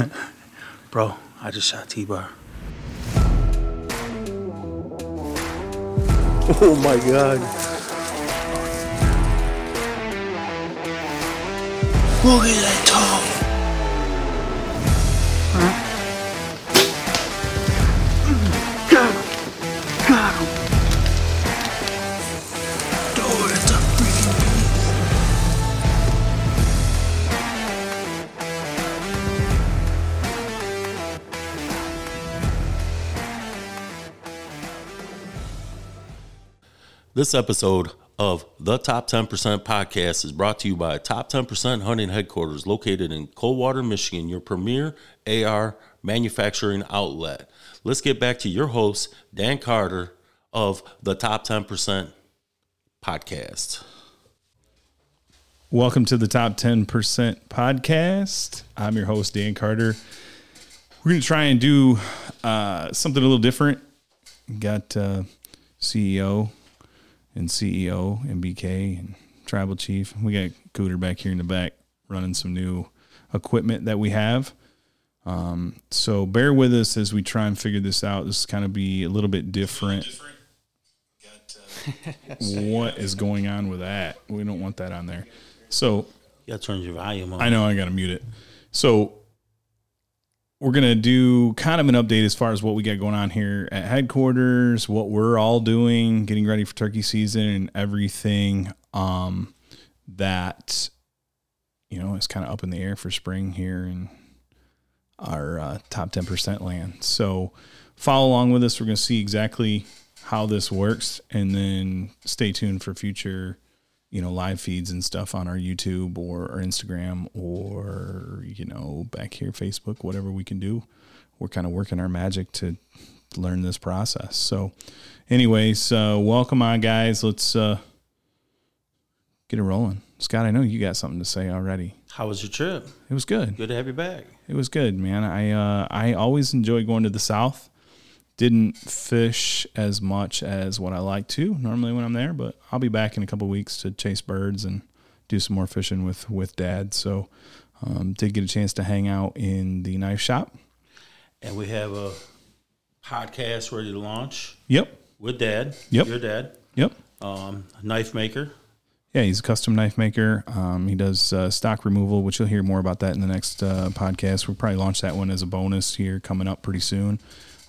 Bro, I just shot T-Bar. Oh my god. Look at that toe. This episode of the Top 10% podcast is brought to you by Top 10% Hunting Headquarters, located in Coldwater, Michigan, your premier AR manufacturing outlet. Let's get back to your host, Dan Carter of the Top 10% podcast. Welcome to the Top 10% podcast. I'm your host, Dan Carter. We're going to try and do uh, something a little different. Got uh, CEO and CEO and BK and Tribal Chief. We got Cooter back here in the back running some new equipment that we have. Um, so bear with us as we try and figure this out. This is kind of be a little bit different. what is going on with that? We don't want that on there. So You gotta turn your volume on. I know I got to mute it. So we're gonna do kind of an update as far as what we got going on here at headquarters, what we're all doing, getting ready for turkey season, and everything um, that you know is kind of up in the air for spring here in our uh, top ten percent land. So follow along with us. We're gonna see exactly how this works, and then stay tuned for future you know live feeds and stuff on our YouTube or our Instagram or you know back here Facebook whatever we can do we're kind of working our magic to learn this process so anyways uh, welcome on guys let's uh, get it rolling Scott I know you got something to say already How was your trip? it was good Good to have you back. it was good, man. I uh, I always enjoy going to the south. Didn't fish as much as what I like to normally when I'm there, but I'll be back in a couple weeks to chase birds and do some more fishing with with Dad. So um, did get a chance to hang out in the knife shop. And we have a podcast ready to launch Yep, with Dad. Yep. Your dad. yep. Um, knife maker. Yeah, he's a custom knife maker. Um, he does uh, stock removal, which you'll hear more about that in the next uh, podcast. We'll probably launch that one as a bonus here coming up pretty soon.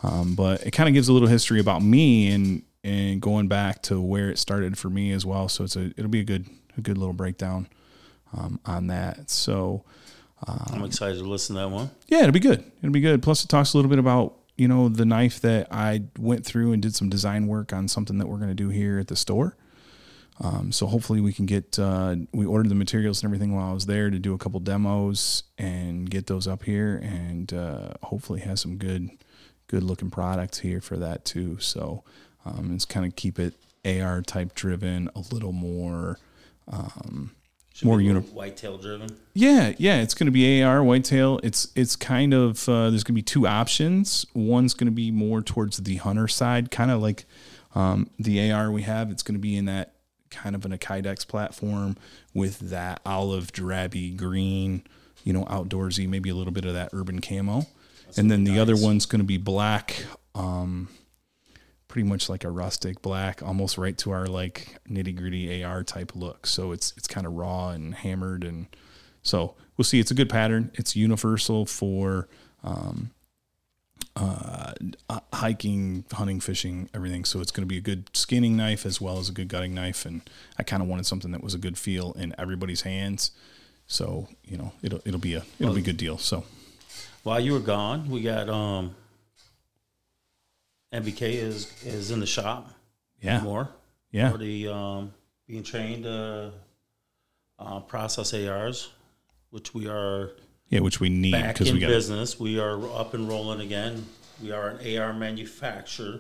Um, but it kind of gives a little history about me and and going back to where it started for me as well. So it's a it'll be a good a good little breakdown um, on that. So I'm excited to listen to that one. yeah, it'll be good. It'll be good. Plus, it talks a little bit about you know the knife that I went through and did some design work on something that we're going to do here at the store. Um, so hopefully we can get uh, we ordered the materials and everything while I was there to do a couple demos and get those up here and uh, hopefully have some good good looking products here for that too. So um, it's kind of keep it AR type driven, a little more. Should More uni- whitetail driven. Yeah, yeah, it's going to be AR whitetail. It's it's kind of uh, there's going to be two options. One's going to be more towards the hunter side, kind of like um, the AR we have. It's going to be in that kind of an Kydex platform with that olive drabby green, you know, outdoorsy, maybe a little bit of that urban camo. And then the other one's going to be black, um, pretty much like a rustic black, almost right to our like nitty gritty AR type look. So it's it's kind of raw and hammered, and so we'll see. It's a good pattern. It's universal for um, uh, uh, hiking, hunting, fishing, everything. So it's going to be a good skinning knife as well as a good gutting knife. And I kind of wanted something that was a good feel in everybody's hands. So you know it'll it'll be a it'll be a good deal. So While you were gone, we got um, MBK is is in the shop yeah, more. yeah, Already um, being trained to uh, process ARs, which we are yeah, which we need because in we got business. We are up and rolling again. We are an AR manufacturer.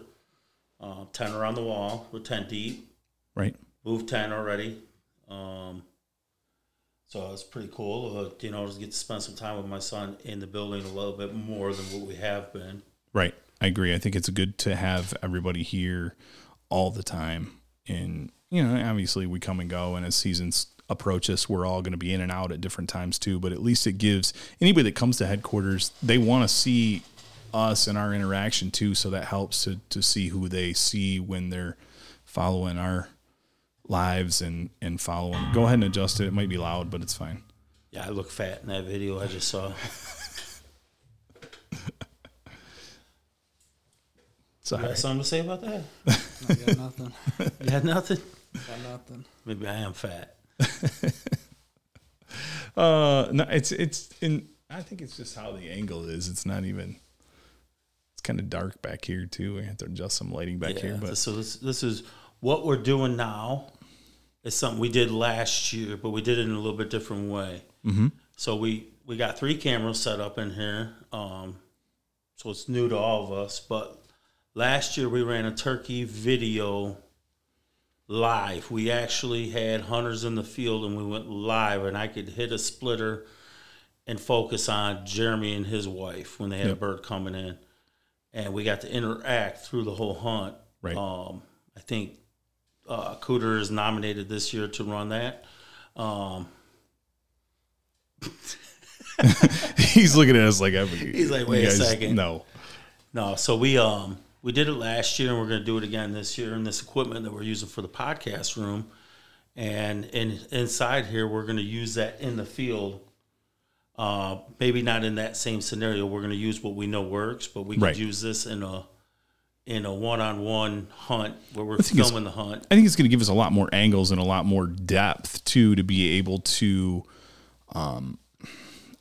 Uh, ten around the wall. We're ten deep. right. Moved ten already. Um, so it's pretty cool. Uh, you know, to get to spend some time with my son in the building a little bit more than what we have been. Right. I agree. I think it's good to have everybody here all the time. And, you know, obviously we come and go and as seasons approach us. We're all going to be in and out at different times too, but at least it gives anybody that comes to headquarters, they want to see us and our interaction too. So that helps to, to see who they see when they're following our lives and, and follow them. Go ahead and adjust it. It might be loud, but it's fine. Yeah, I look fat in that video I just saw. You Sorry. got something to say about that? I got nothing. You had nothing? Got nothing. Maybe I am fat. Uh, no, it's, it's in, I think it's just how the angle is. It's not even, it's kind of dark back here too. We have to adjust some lighting back here, but so this this is what we're doing now. is something we did last year, but we did it in a little bit different way. Mm-hmm. So we we got three cameras set up in here. Um, so it's new to all of us. But last year we ran a turkey video live. We actually had hunters in the field, and we went live, and I could hit a splitter and focus on Jeremy and his wife when they had a bird coming in, and we got to interact through the whole hunt. Right. Um, I think uh, Cooter is nominated this year to run that. Um, he's looking at us like, I'm, He's like, "Wait a second, No. no, so we um we did it last year, and we're going to do it again this year. And this equipment that we're using for the podcast room, and in inside here, we're going to use that in the field. Uh, maybe not in that same scenario. We're going to use what we know works, but we could Right. use this in a in a one-on-one hunt where we're filming the hunt. I think it's going to give us a lot more angles and a lot more depth too to be able to, um,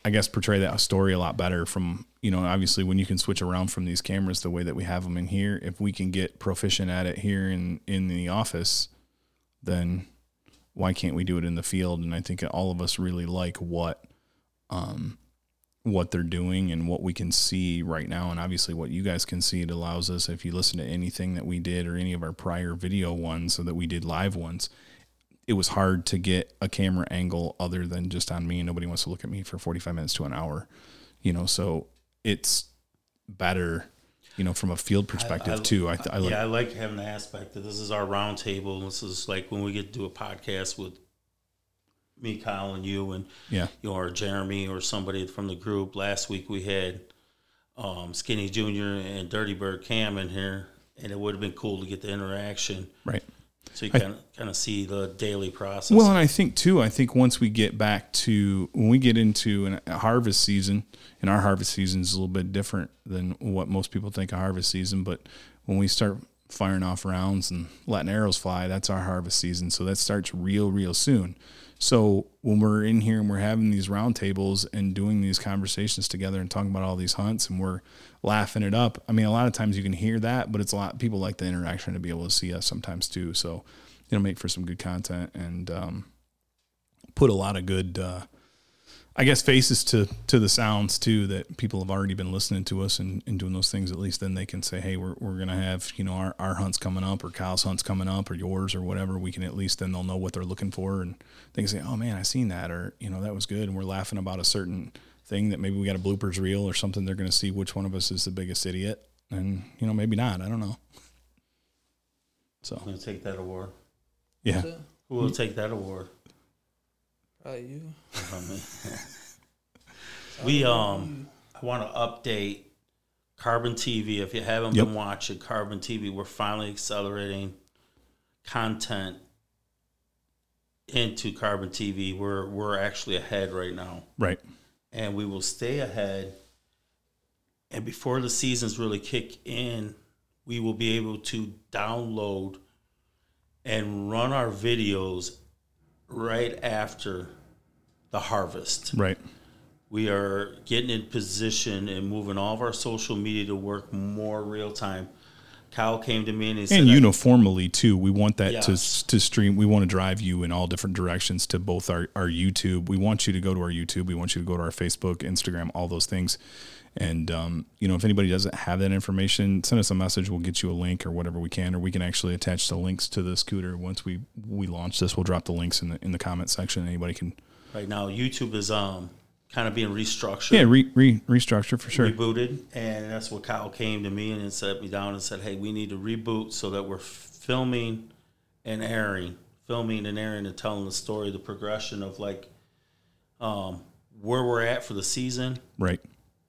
I guess portray that story a lot better. From you know, obviously when you can switch around from these cameras the way that we have them in here, if we can get proficient at it here in in the office, then why can't we do it in the field? And I think all of us really like what, um, what they're doing and what we can see right now. And obviously what you guys can see it allows us if you listen to anything that we did or any of our prior video ones so that we did live ones it was hard to get a camera angle other than just on me. Nobody wants to look at me for 45 minutes to an hour you know? So it's better you know from a field perspective I- too. I, I like yeah, I like having the aspect that this is our round table. This is like when we get to do a podcast with me, Kyle, and you, and yeah you know, or Jeremy or somebody from the group. Last week we had um, Skinny Junior and Dirty Bird Cam in here, and it would have been cool to get the interaction right so you kind of kind of see the daily process. Well, and I think too, I think once we get back to when we get into an, a harvest season, and our harvest season is a little bit different than what most people think a harvest season, but when we start firing off rounds and letting arrows fly, that's our harvest season. So that starts real, real soon. So when we're in here and we're having these roundtables and doing these conversations together and talking about all these hunts and we're laughing it up, I mean, a lot of times you can hear that, but it's a lot. People like the interaction to be able to see us sometimes too. So it'll make for some good content and um, put a lot of good, uh, I guess, faces to to the sounds too that people have already been listening to us and, and doing those things. At least then they can say, hey, we're, we're gonna have you know our, our hunts coming up or Kyle's hunts coming up or yours or whatever. We can at least then they'll know what they're looking for and they can say, oh man, I seen that or you know that was good and we're laughing about a certain thing that maybe we got a bloopers reel or something. They're gonna see which one of us is the biggest idiot and you know maybe not. I don't know. So I'm gonna take that award. yeah, So, Who will take that award? Probably you. I mean, we um, I want to update Carbon TV. If you haven't Yep. been watching Carbon TV, we're finally accelerating content into Carbon TV. We're we're actually ahead right now, right. and we will stay ahead. And before the seasons really kick in, we will be able to download and run our videos right after the harvest. Right. we are getting in position and moving all of our social media to work more real time. Kyle came to me and he said, and uniformly too. We want that to to stream. We want to drive you in all different directions to both our, our youtube. We want you to go to our youtube. We want you to go to our facebook instagram all those things and um, you know if anybody doesn't have that information send us a message. We'll get you a link or whatever we can or we can actually attach the links to the scooter. Once we we launch this we'll drop the links in the in the comment section. Anybody can right now YouTube is um kind of being restructured, yeah re, re, restructure for sure. Rebooted, and that's what Kyle came to me and set me down and said, "Hey, we need to reboot so that we're filming and airing filming and airing and telling the story, the progression of like um, where we're at for the season, Right.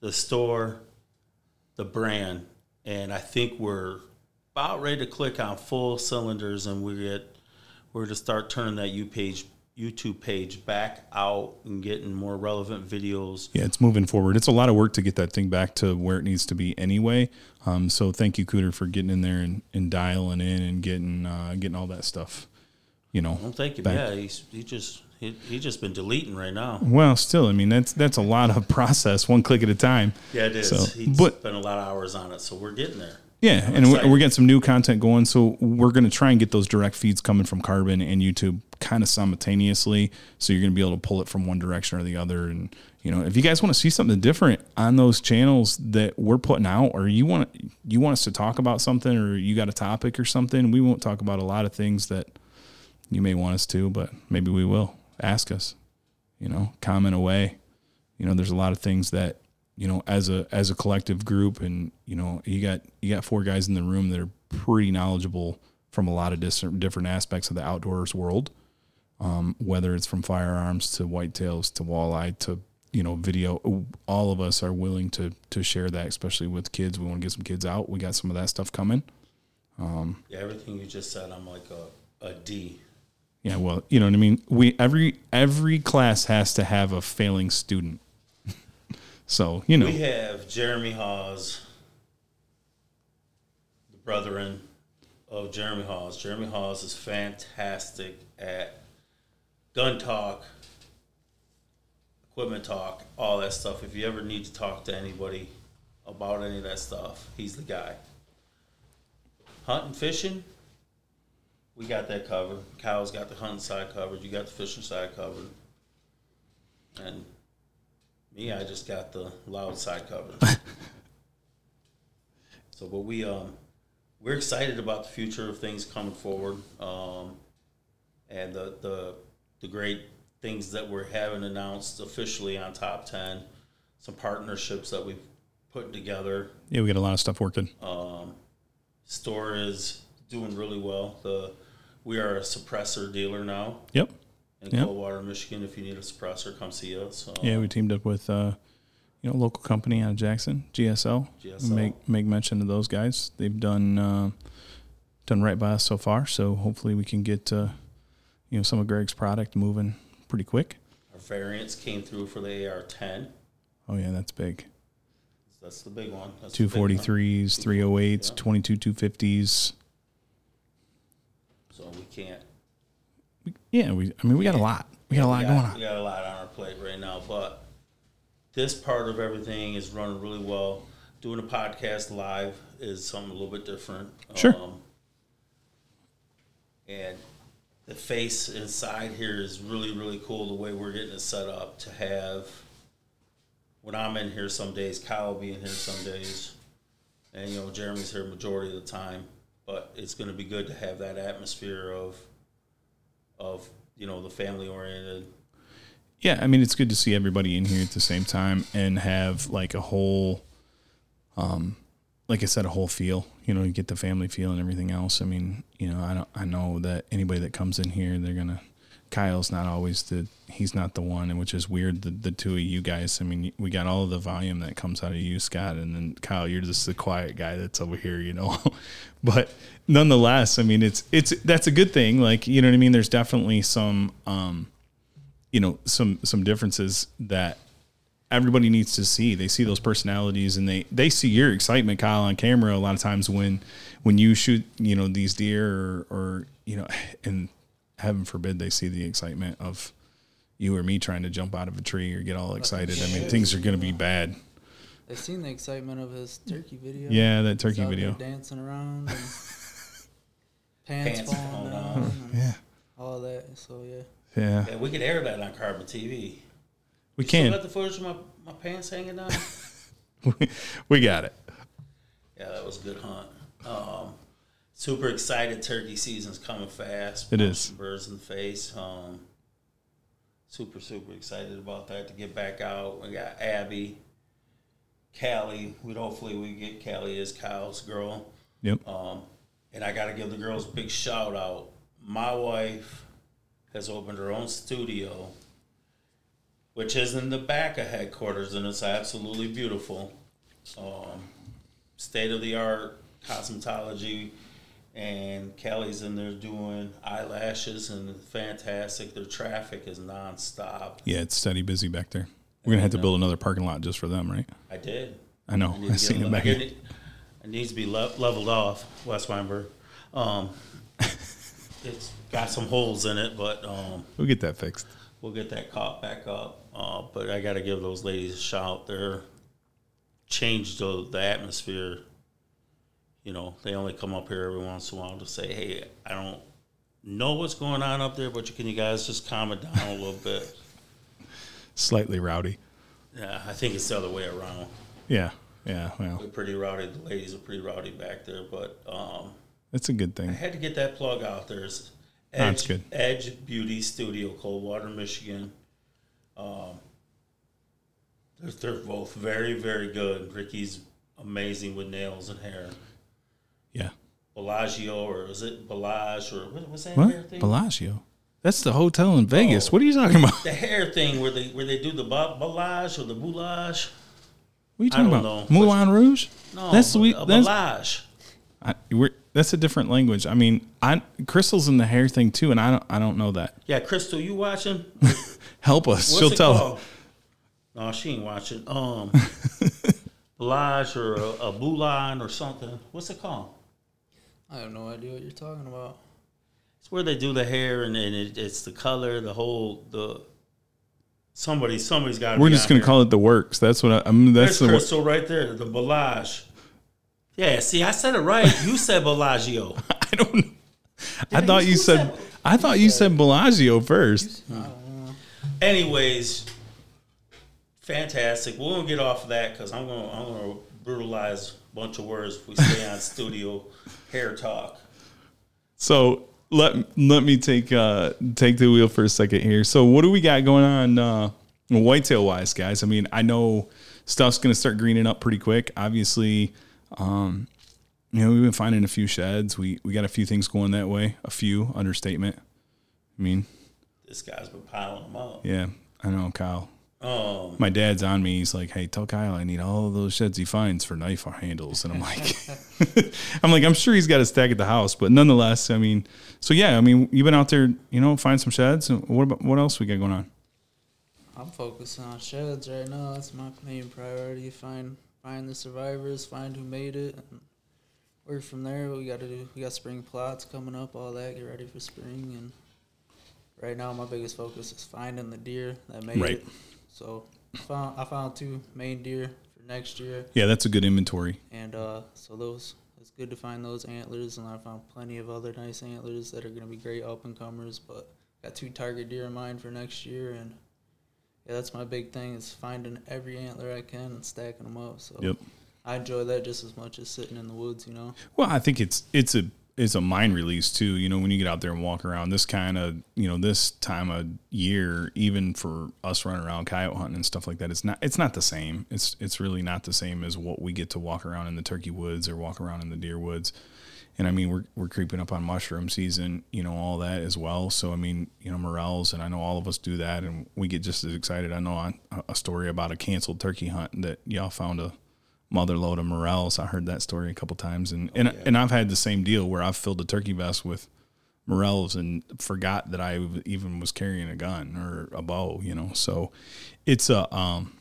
The store, the brand, and I think we're about ready to click on full cylinders, and we get we're to start turning that U page YouTube page back out and getting more relevant videos. Yeah, it's moving forward. It's a lot of work to get that thing back to where it needs to be anyway. Um, so thank you, Cooter, for getting in there and, and dialing in and getting uh, getting all that stuff. You know, Well, thank you. Back- Yeah, he's he just he, he just been deleting right now. well, still, I mean that's that's a lot of process, one click at a time. Yeah, it is. So, He's but- spent a lot of hours on it, so we're getting there. Yeah, and we're, excited. we're getting some new content going. So we're going to try and get those direct feeds coming from Carbon and YouTube kind of simultaneously. So you're going to be able to pull it from one direction or the other. And you know, if you guys want to see something different on those channels that we're putting out, or you want you want us to talk about something, or you got a topic or something, we won't talk about a lot of things that you may want us to, but maybe we will. Ask us. You know, comment away. You know, there's a lot of things that you know as a as a collective group and you know you got you got four guys in the room that are pretty knowledgeable from a lot of different different aspects of the outdoors world um, whether it's from firearms to whitetails to walleye to you know video all of us are willing to to share that especially with kids we want to get some kids out we got some of that stuff coming Yeah, everything you just said, I'm like a, a D. yeah well you know what i mean we every every class has to have a failing student so you know We have Jeremy Hawes, the brethren of Jeremy Hawes. Jeremy Hawes is fantastic at gun talk, equipment talk, all that stuff. If you ever need to talk to anybody about any of that stuff, he's the guy. Hunting, fishing, we got that covered. Kyle's got the hunting side covered. You got the fishing side covered. And me, I just got the loud side covered. so, but we um, we're excited about the future of things coming forward, um, and the the the great things that we're having announced officially on top ten, some partnerships that we've put together. yeah we got a lot of stuff working Store is doing really well. The we are a suppressor dealer now yep in Yep. Coldwater, Michigan. If you need a suppressor, come see us. Uh, Yeah, we teamed up with uh, you know, a local company out of Jackson, GSL. GSL. Make make mention of those guys. They've done uh, done right by us so far. So hopefully we can get uh, you know some of Greg's product moving pretty quick. Our variants came through for the AR-10. Oh yeah, that's big. That's the big one. Two forty threes, three oh eights, twenty two two fifties. So we can't. Yeah, we. I mean, we got a lot. We got a lot we going on. We got a lot on our plate right now, but this part of everything is running really well. Doing a podcast live is something a little bit different. Sure. Um, and the face inside here is really, really cool the way we're getting it set up to have. When I'm in here some days, Kyle will be in here some days, and you know Jeremy's here majority of the time. But it's going to be good to have that atmosphere of, of you know the family oriented Yeah, I mean it's good to see everybody in here at the same time and have like a whole um like I said a whole feel, you know, you get the family feel and everything else. I mean, you know, I don't I know that anybody that comes in here they're going to Kyle's not always the he's not the one and which is weird the the two of you guys. I mean, we got all of the volume that comes out of you, Scott, and then Kyle, you're just the quiet guy that's over here, you know. but nonetheless, I mean, it's it's that's a good thing. Like, you know what I mean? There's definitely some um you know some some differences that everybody needs to see. They see those personalities and they they see your excitement, Kyle, on camera a lot of times when when you shoot you know these deer or or you know and heaven forbid they see the excitement of you or me trying to jump out of a tree or get all excited. I mean things are going to be bad. They seen the excitement of his turkey video. Yeah, that He's turkey out there video. dancing around, and pants, Pants falling falling down, and Yeah. all that. So yeah, Yeah, Yeah, we could air that on Carbon TV. we You Still can. got the footage of my, my pants hanging down. we got it. yeah, that was a good hunt. Um, super excited. Turkey season's coming fast. It is. Birds in the face. Um, super super excited about that to get back out. We got Abby, Callie. We'd hopefully we get Callie as Kyle's girl. Yep. Um, and I got to give the girls a big shout out. my wife has opened her own studio, which is in the back of headquarters, and it's absolutely beautiful. Um, State of the art cosmetology, and Kelly's in there doing eyelashes and fantastic. Their traffic is nonstop. Yeah, it's steady busy back there. We're gonna have to build another parking lot just for them, right? I did. I know. I I seen it back it- It needs to be le- leveled off, West Weinberg. Um, it's got some holes in it, but um, We'll get that fixed. we'll get that caught back up. Uh, but I got to give those ladies a shout. They're changed the, the atmosphere. You know, they only come up here every once in a while to say, "Hey, I don't know what's going on up there, but you, can you guys just calm it down a little bit?" Slightly rowdy. Yeah, I think it's the other way around. Yeah. Yeah. Well, We're pretty rowdy. The ladies are pretty rowdy back there, but um, that's a good thing. I had to get that plug out there. It's Edge, That's good. Edge Beauty Studio, Coldwater, Michigan. Um, they're, they're both very, very good. Ricky's amazing with nails and hair. Yeah. Bellagio, or is it Bellage, or what was that What? hair thing? Bellagio. That's the hotel in Vegas. Oh. What are you talking about? the hair thing where they where they do the Bellage or the Boulage. What are you talking about? know. Moulin Rouge? No, That's That's, Bellage. I, we're, that's a different language. I mean, I Crystal's in the hair thing too, and I don't I don't know that. Yeah, Crystal, you watching? Help us. What's She'll tell. called? No, she ain't watching. Um, Bellage or a, a Boulon or something. What's it called? I have no idea what you're talking about. It's where they do the hair and, and it, it's the color, the whole the. Somebody, somebody's got. We're just gonna call it the works. That's what I, I mean. That's There's the wor- Crystal right there, the Bellage. Yeah, see, I said it right. You said Bellagio. I don't know. I Did thought you- you said said- I thought you said Bellagio first. Uh, Anyways, fantastic. We're gonna get off of that because I'm gonna I'm gonna brutalize a bunch of words if we stay on studio hair talk. So let let me take uh take the wheel for a second here. So what do we got going on uh whitetail wise, guys? I mean, I know stuff's gonna start greening up pretty quick. Obviously, um, you know, we've been finding a few sheds. We we got a few things going that way. A few understatement. I mean, This guy's been piling them up. yeah, I know, Kyle. Um, My dad's on me. He's like, "Hey, tell Kyle I need all of those sheds he finds for knife or handles." And I'm like, "I'm like, I'm sure he's got a stack at the house, but nonetheless, I mean, so yeah, I mean, you've been out there, you know, find some sheds. What about what else we got going on? I'm focusing on sheds right now. That's my main priority. Find find the survivors, find who made it, and work from there. We got to do. We got spring plots coming up, all that. Get ready for spring. And right now, my biggest focus is finding the deer that made Right. it. So I found I found two main deer for next year, Yeah, that's a good inventory. and uh, so those. It's good to find those antlers, and I found plenty of other nice antlers that are going to be great up and comers. But got two target deer in mind for next year, and yeah, that's my big thing is finding every antler I can and stacking them up. So Yep. I enjoy that just as much as sitting in the woods, you know. Well, I think it's it's a it's a mind release too. You know, when you get out there and walk around this kind of you know this time of year, even for us running around coyote hunting and stuff like that, it's not it's not the same. It's it's really not the same as what we get to walk around in the turkey woods or walk around in the deer woods. And I mean, we're we're creeping up on mushroom season, you know, all that as well. So I mean, you know, morels, and I know all of us do that, and we get just as excited. I know on a story about a canceled turkey hunt that y'all found a mother load of morels. I heard that story a couple times, and and, and I've had the same deal where I've filled a turkey vest with morels and forgot that I even was carrying a gun or a bow. You know, so it's a um,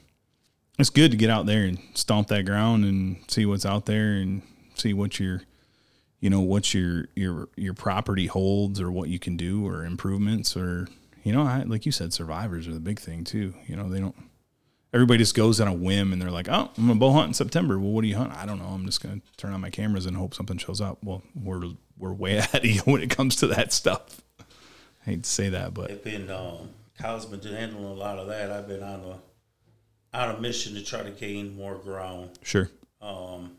it's good to get out there and stomp that ground and see what's out there and see what your you know what your your your property holds or what you can do or improvements or you know I, like you said survivors are the big thing too you know they don't everybody just goes on a whim and they're like, "Oh, I'm gonna bow hunt in September." Well, what do you hunt? I don't know. I'm just gonna turn on my cameras and hope something shows up. Well, we're we're way ahead of you when it comes to that stuff. I hate to say that, but I've been um, Kyle's been handling a lot of that. I've been on a on a mission to try to gain more ground. sure, Um,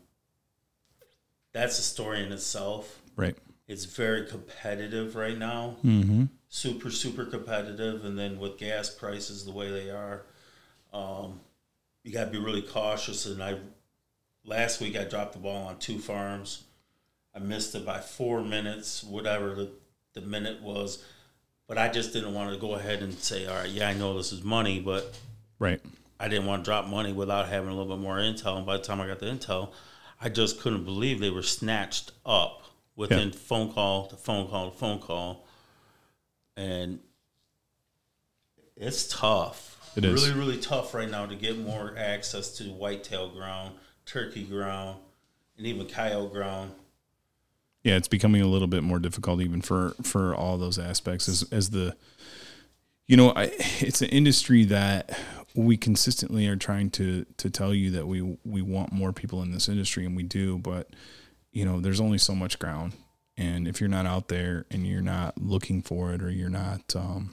that's a story in itself. right, It's very competitive right now. mm-hmm. Super, super competitive. And then with gas prices the way they are, um, you got to be really cautious. And I last week I dropped the ball on two farms. I missed it by four minutes. Whatever the the minute was, but I just didn't want to go ahead and say, all right, yeah, I know this is money, but Right. I didn't want to drop money without having a little bit more intel. And by the time I got the intel, I just couldn't believe they were snatched up within phone call to phone call to phone call. And it's tough. It is. really, really tough right now to get more access to whitetail ground, turkey ground, and even coyote ground. Yeah, it's becoming a little bit more difficult even for for all those aspects as as the you know, I it's an industry that we consistently are trying to to tell you that we we want more people in this industry and we do, but you know, there's only so much ground. And if you're not out there and you're not looking for it or you're not um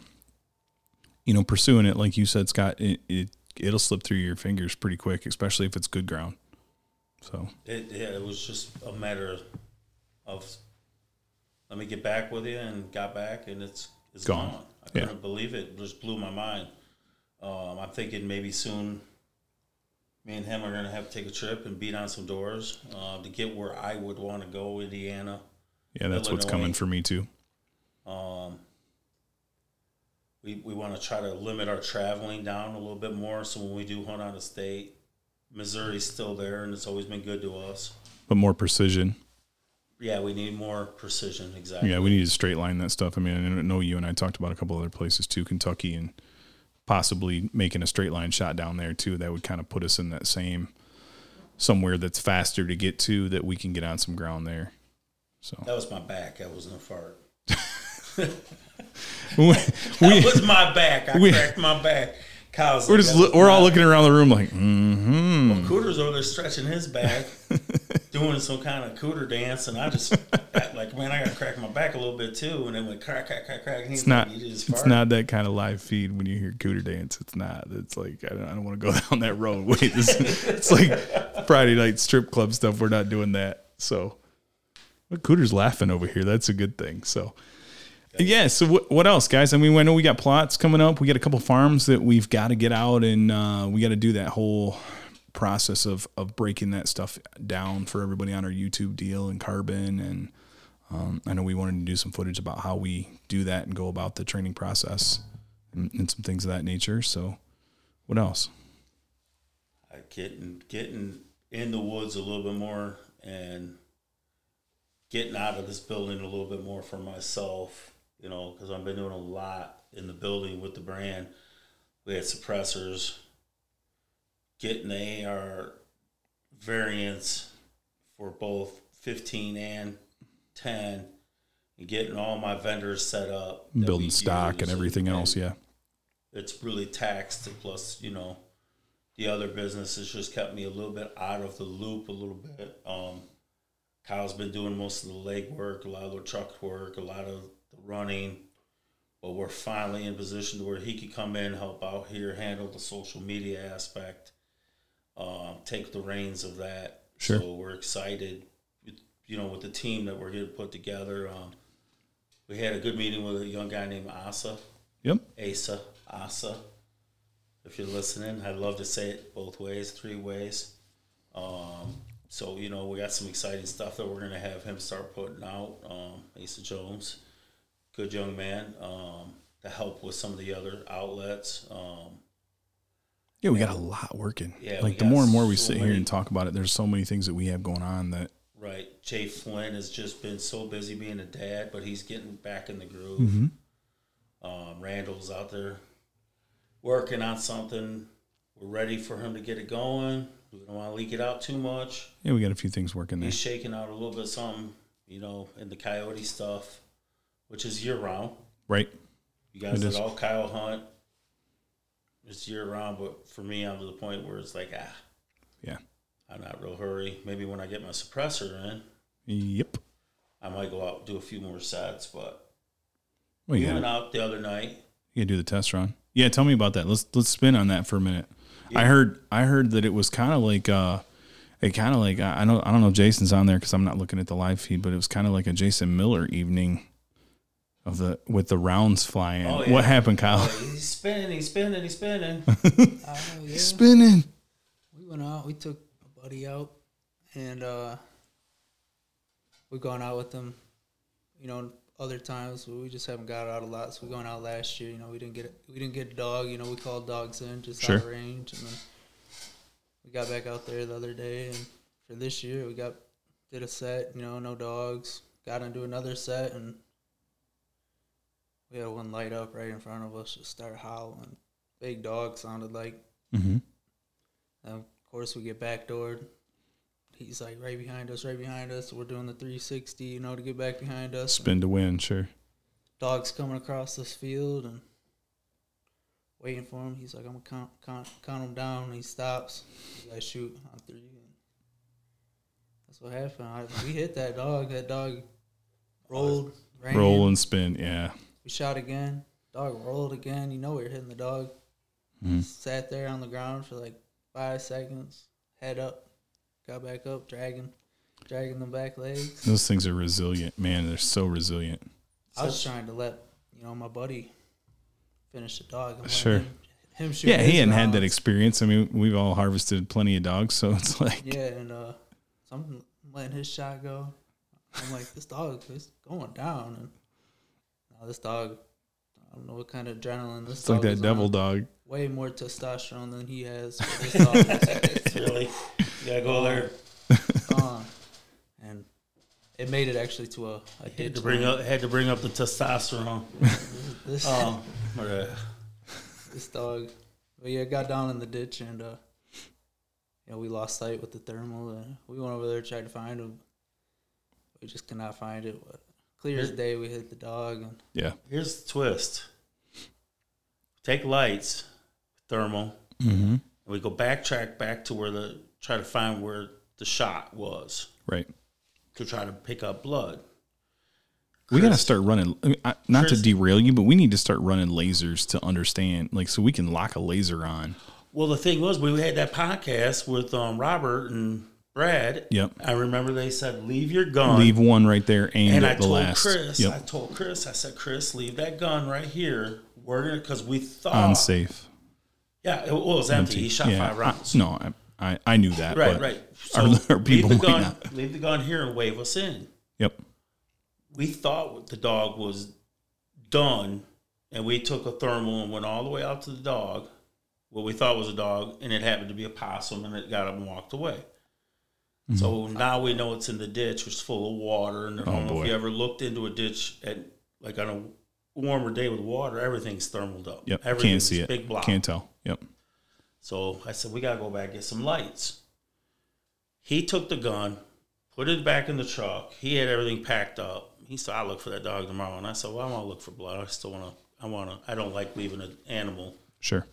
you know, pursuing it like you said, Scott, it, it it'll slip through your fingers pretty quick, especially if it's good ground. So It, yeah, it was just a matter of let me get back with you, and got back, and it's it's Gone. gone. I Yeah. couldn't believe it. It just blew my mind. Um, I'm thinking maybe soon, me and him are gonna have to take a trip and beat on some doors uh, to get where I would want to go, Indiana. yeah, that's what's coming for me too. Um, we we want to try to limit our traveling down a little bit more, so when we do hunt out of state, Missouri's still there, and it's always been good to us. But more precision. Yeah, we need more precision. Exactly. Yeah, we need to straight line that stuff. I mean, I know you and I talked about a couple other places too, Kentucky, and possibly making a straight line shot down there too. That would kind of put us in that same somewhere that's faster to get to that we can get on some ground there. So That was my back. That wasn't a fart. We, That was my back. I we- cracked my back. Kyle's we're like, just lo- we're all looking around the room like, mm-hmm. Cooter's over there stretching his back, doing some kind of cooter dance, and I just like, man, I got to crack my back a little bit too. And then went crack, crack, crack, crack. It's not. It's not that kind of live feed when you hear cooter dance. It's not. It's like I don't, I don't want to go down that road. Wait, this, it's like Friday night strip club stuff. We're not doing that. So, but cooter's laughing over here. That's a good thing. So, yeah. So what, what else, guys? I mean, I know we got plots coming up. We got a couple farms that we've got to get out, and uh, we got to do that whole process of of breaking that stuff down for everybody on our YouTube deal and carbon and. Um, I know we wanted to do some footage about how we do that and go about the training process and, and some things of that nature. So, what else? getting getting in the woods a little bit more and getting out of this building a little bit more for myself. You know, because I've been doing a lot in the building with the brand. We had suppressors. Getting the AR variants for both 15 and 10 and getting all my vendors set up Building stock and everything else. Yeah. it's really taxed plus you know the other businesses just kept me a little bit out of the loop a little bit um kyle's been doing most of the leg work a lot of the truck work a lot of running but we're finally in position to where he could come in help out here handle the social media aspect um, take the reins of that Sure. so we're excited you know with the team that we're going to put together um, we had a good meeting with a young guy named asa Yep. Asa, Asa. If you're listening, I'd love to say it both ways, three ways. Um, so you know, we got some exciting stuff that we're gonna have him start putting out. Um, Asa Jones, good young man. Um, to help with some of the other outlets. Um, Yeah, we got a lot working. Yeah, like the more and more we so sit here and talk about it, there's so many things that we have going on that right, Jay Flynn has just been so busy being a dad, but he's getting back in the groove. Mm-hmm. Um, Randall's out there working on something. We're ready for him to get it going. We don't want to leak it out too much. yeah, we got a few things working there. He's shaking out a little bit of something, you know, in the coyote stuff, which is year round. Right. You guys It all Kyle hunt. It's year round, but for me, I'm to the point where it's like, ah, Yeah. I'm not real hurry. Maybe when I get my suppressor in, Yep. I might go out and do a few more sets. But Well, we went out the other night. you can do the test run. Yeah, tell me about that. Let's let's spin on that for a minute. I heard I heard that it was kind of like uh, it kind of like I I know I don't know if Jason's on there because I'm not looking at the live feed, but it was kind of like a Jason Miller evening of the with the rounds flying. Oh, yeah. What happened, Kyle? Oh, he's spinning, he's spinning, he's spinning. Oh yeah. Spinning. We went out. We took a buddy out, and uh, we've gone out with them, you know, other times, but we just haven't got out a lot. So we going out last year. You know, we didn't get we didn't get a dog. You know, we called dogs in just Sure. out of range, and then we got back out there the other day. And for this year, we got did a set. You know, no dogs. Got into another set, and we had one light up right in front of us. Just start howling. Big dog sounded like. Mm-hmm. And of course, we get backdoored. He's like right behind us, right behind us. We're doing the 360, you know, to get back behind us. Spin to win, sure. Dog's coming across this field and waiting for him. He's like, I'm gonna count, count, count him down. And he stops. I shoot on three. That's what happened. I, we hit that dog. That dog rolled, ran. Roll and spin, yeah. We shot again. Dog rolled again. You know we were hitting the dog. Mhm. Sat there on the ground for like five seconds. Head up. Got back up, dragging, dragging the back legs. Those things are resilient, man. They're so resilient. I was trying to let you know my buddy finish the dog. Sure. Him, him shoot Yeah, he hadn't had that experience. I mean, we've all harvested plenty of dogs, so it's like, Yeah, and uh, so I'm letting his shot go. I'm like, this dog is going down, and now this dog, I don't know what kind of adrenaline this it's like dog that is devil on. dog. Way more testosterone than he has. for this dog really, you gotta go there. on. And it made it actually to a, a Had ditch. to bring line. up, had to bring up the testosterone. this Um, but, uh, this dog. But yeah, got down in the ditch and uh, you know we lost sight with the thermal. And we went over there tried to find him. We just could not find it. But clear as day, we hit the dog and Yeah. here's the twist. Take lights, thermal, Mm-hmm. and we go backtrack back to where the try to find where the shot was Right. to try to pick up blood. We got to start running, I mean, I- not Chris- to derail you, but we need to start running lasers to understand, like, so we can lock a laser on. Well, the thing was, we had that podcast with um, Robert and Brad. Yep. I remember they said, "Leave your gun." Leave one right there aimed and I at the told last. Chris, Yep. I told Chris, I said, "Chris, leave that gun right here. We're gonna because we thought, Unsafe. yeah, it, was empty. He shot Yeah. five rounds. I- no, I, I, I knew that. right, but right. our- our people leave the gun, not. leave the gun here and wave us in. Yep. We thought the dog was done, and we took a thermal and went all the way out to the dog, what we thought was a dog, and it happened to be a possum, and it got up and walked away. Mm-hmm. So now we know it's in the ditch, which is full of water. And I don't know Oh, boy. if you ever looked into a ditch at like on a warmer day with water, everything's thermaled up. Yep. Can't see it. Big block. Can't tell. Yep. So I said, we got to go back and get some lights. He took the gun, put it back in the truck. He had everything packed up. He said, I'll look for that dog tomorrow. And I said, well, I want to look for blood. I still want to, I want to, I don't like leaving an animal. Sure.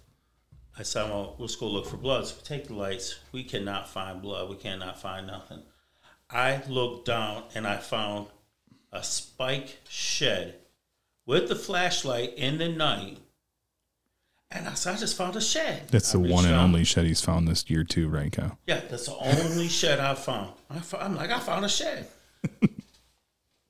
I said, well, let's go look for blood. So we take the lights. We cannot find blood. We cannot find nothing. I looked down and I found a spike shed with the flashlight in the night. And I said, I just found a shed. That's I the one and down. only shed he's found this year, too, right, Kyle? Yeah, that's the only shed I found. I fo- I'm like, I found a shed.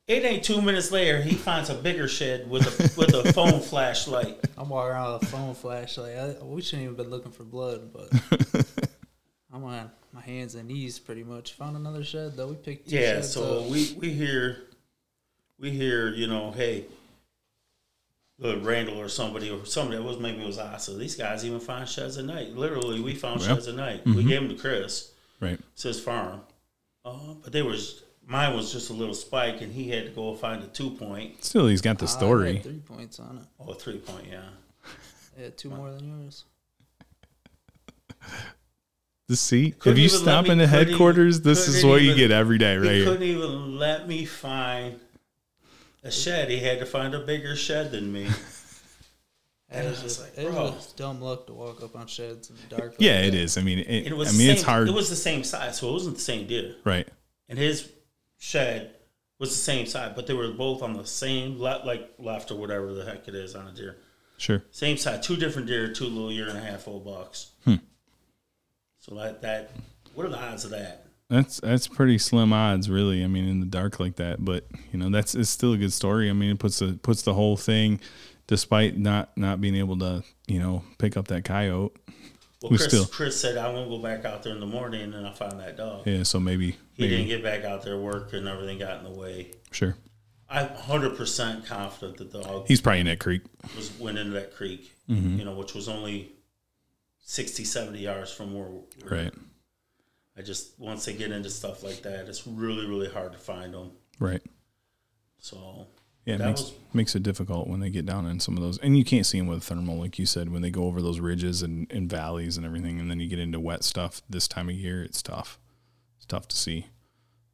it ain't two minutes later, he finds a bigger shed with a with a phone flashlight. I'm walking around with a phone flashlight. I, we shouldn't even been looking for blood, but I'm on my hands and knees pretty much. Found another shed though. We picked two Yeah, sheds so up. we we hear we hear you know, hey, the Randall or somebody or somebody that was maybe it was Asa. These guys even find sheds at night. Literally, we found Yeah. sheds at night. We gave them to Chris. Right. It's his farm. Uh, but they was mine was just a little spike, and he had to go find a two point Still, he's got the Ah, I had story. three points on it. Oh, three point. Yeah, I had two more than yours. The seat. if Couldn't you even let stop me- in the couldn't headquarters, this is couldn't what you even- get every day, he right here. couldn't even let me find a shed. He had to find a bigger shed than me. It And was I was just like, it bro. was dumb luck to walk up on sheds in the dark. like Yeah, it that. is. I mean, it, It was I the mean, it's hard, It was the same size, so it wasn't the same deer. right? And his shed was the same size, but they were both on the same le- like left or whatever the heck it is on a deer. Sure. Same side, two different deer, two little year and a half old bucks. Hmm. So that that what are the odds of that? That's that's pretty slim odds, really. I mean, in the dark like that, but you know, that's it's still a good story. I mean, it puts the puts the whole thing, despite not not being able to, you know, pick up that coyote. Well, We Chris, still- Chris said I won't go back out there in the morning, and I found that dog. Yeah, so maybe He maybe didn't get back out there. Work and everything got in the way. sure. I'm 100 percent confident that the dog He's probably in that creek. was went into that creek. Mm-hmm. You know, which was only 60, 70 yards from where. Right. I just once they get into stuff like that, it's really really hard to find them. Right. So Yeah, it That makes was- makes it difficult when they get down in some of those, and you can't see them with thermal, like you said, when they go over those ridges and, and valleys and everything, and then you get into wet stuff this time of year. It's tough. It's tough to see.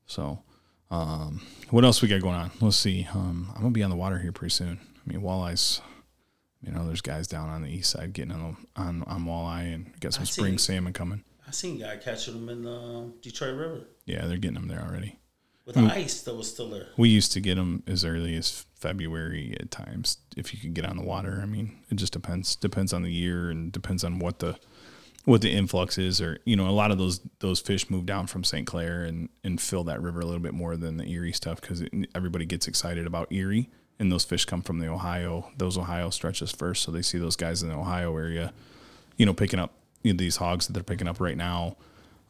So, um, what else we got going on? Let's see. Um, I'm gonna be on the water here pretty soon. I mean, walleyes. You know, there's guys down on the east side getting on the, on, on walleye, and got some I spring see. salmon coming. I seen a guy catching them in the Detroit River Yeah, they're getting them there already. With the ice that was still there. We used to get them as early as February at times if you could get on the water. I mean, it just depends depends on the year and depends on what the what the influx is or you know a lot of those those fish move down from St. Clair and and fill that river a little bit more than the Erie stuff cuz everybody gets excited about Erie and those fish come from the Ohio those Ohio stretches first so they see those guys in the Ohio area you know picking up you know, these hogs that they're picking up right now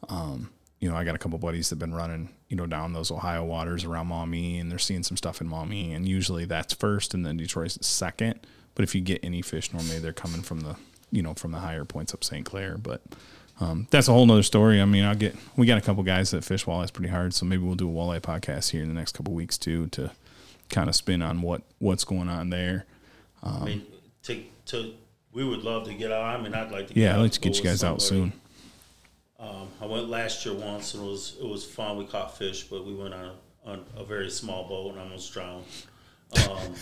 um, you know, I got a couple buddies that have been running, you know, down those Ohio waters around Maumee, and they're seeing some stuff in Maumee, and usually that's first, and then Detroit's second. But if you get any fish, normally they're coming from the, you know, from the higher points up St. Clair. But um, that's a whole nother story. I mean, I'll get we got a couple guys that fish walleyes pretty hard, so maybe we'll do a walleye podcast here in the next couple weeks too to kind of spin on what what's going on there. I mean, to to we would love to get out. I mean, I'd like to. Get Yeah, I'd like to get you guys out soon. Um, I went last year once, and it was it was fun. We caught fish, but we went on a, on a very small boat and almost drowned um,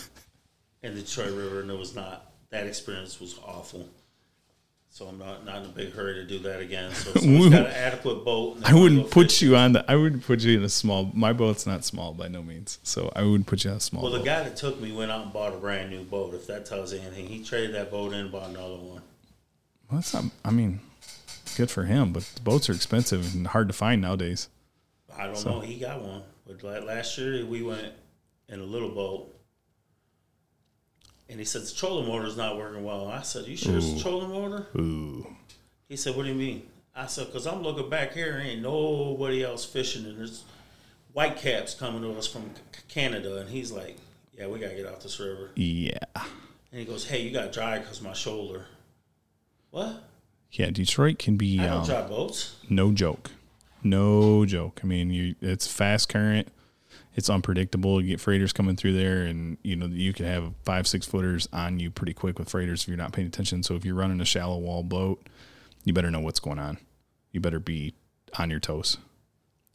in the Detroit River, and it was not. That experience was awful. So I'm not not in a big hurry to do that again. So if someone's got an adequate boat. and I wouldn't put fishing- you on the. I wouldn't put you in a small. My boat's not small by no means, so I wouldn't put you on a small. Well, the guy that took me went out and bought a brand new boat. If that tells you anything, he traded that boat in and bought another one. Well, that's not. I mean, good for him, but the boats are expensive and hard to find nowadays. I don't know. He got one, but last year we went in a little boat, and he said the trolling motor's not working well. I said, "You sure it's the trolling motor?" Ooh, He said, "What do you mean?" I said, "Cause I'm looking back here, ain't nobody else fishing, and there's white caps coming to us from C- Canada." And he's like, "Yeah, we gotta get off this river." yeah, And he goes, "Hey, you got dry cause my shoulder." What? Yeah. Detroit can be I don't um, boats. no joke, no joke. I mean, you it's fast current. It's unpredictable. You get freighters coming through there, and you know you can have five, six footers on you pretty quick with freighters if you're not paying attention. So if you're running a shallow wall boat, you better know what's going on. You better be on your toes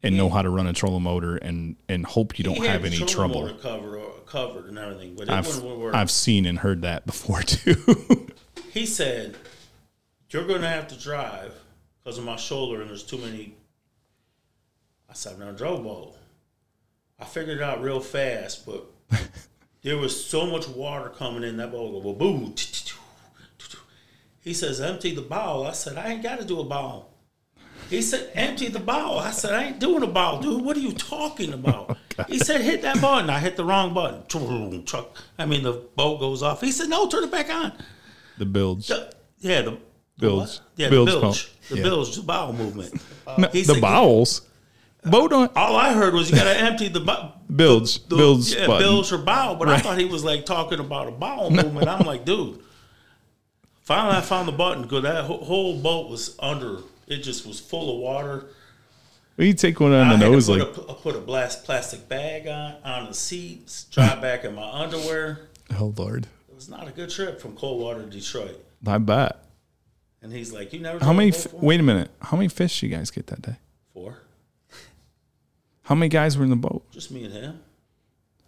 and know how to run a trolling motor and and hope you don't have any trouble. motor Covered, covered and everything, but I've. I've seen and heard that before too. he said, "You're going to have to drive because of my shoulder, and there's too many." I said, "I've never drove a. I figured it out real fast, but there was so much water coming in that boat. Go boom. He says, "Empty the bowl." I said, "I ain't got to do a bowl." He said, "Empty the bowl." I said, "I ain't doing a bowl, dude. What are you talking about?" Oh, he said, "Hit that button." I hit the wrong button. Truck. I mean, the boat goes off. He said, "No, turn it back on." the builds. The- yeah, the Bilge. Yeah, Bilge the bilge. The Yeah. bilge, the bowel movement. No, the bowels. Boat on All I heard was you got to empty the bo- bilge. the bilge yeah, button. bilge or bowel. But I thought he was like talking about a bowel movement. I'm like, dude. Finally, I found the button because that whole, boat was under. It just was full of water. Well, you take one on I the nose like put, a, put a blast plastic bag on on the seats, drive back in my underwear. oh lord. It was not a good trip from Coldwater to Detroit. I bet. And he's like, "You never How many? F- wait a minute. How many fish you guys get that day? Four, How many guys were in the boat? just me and him.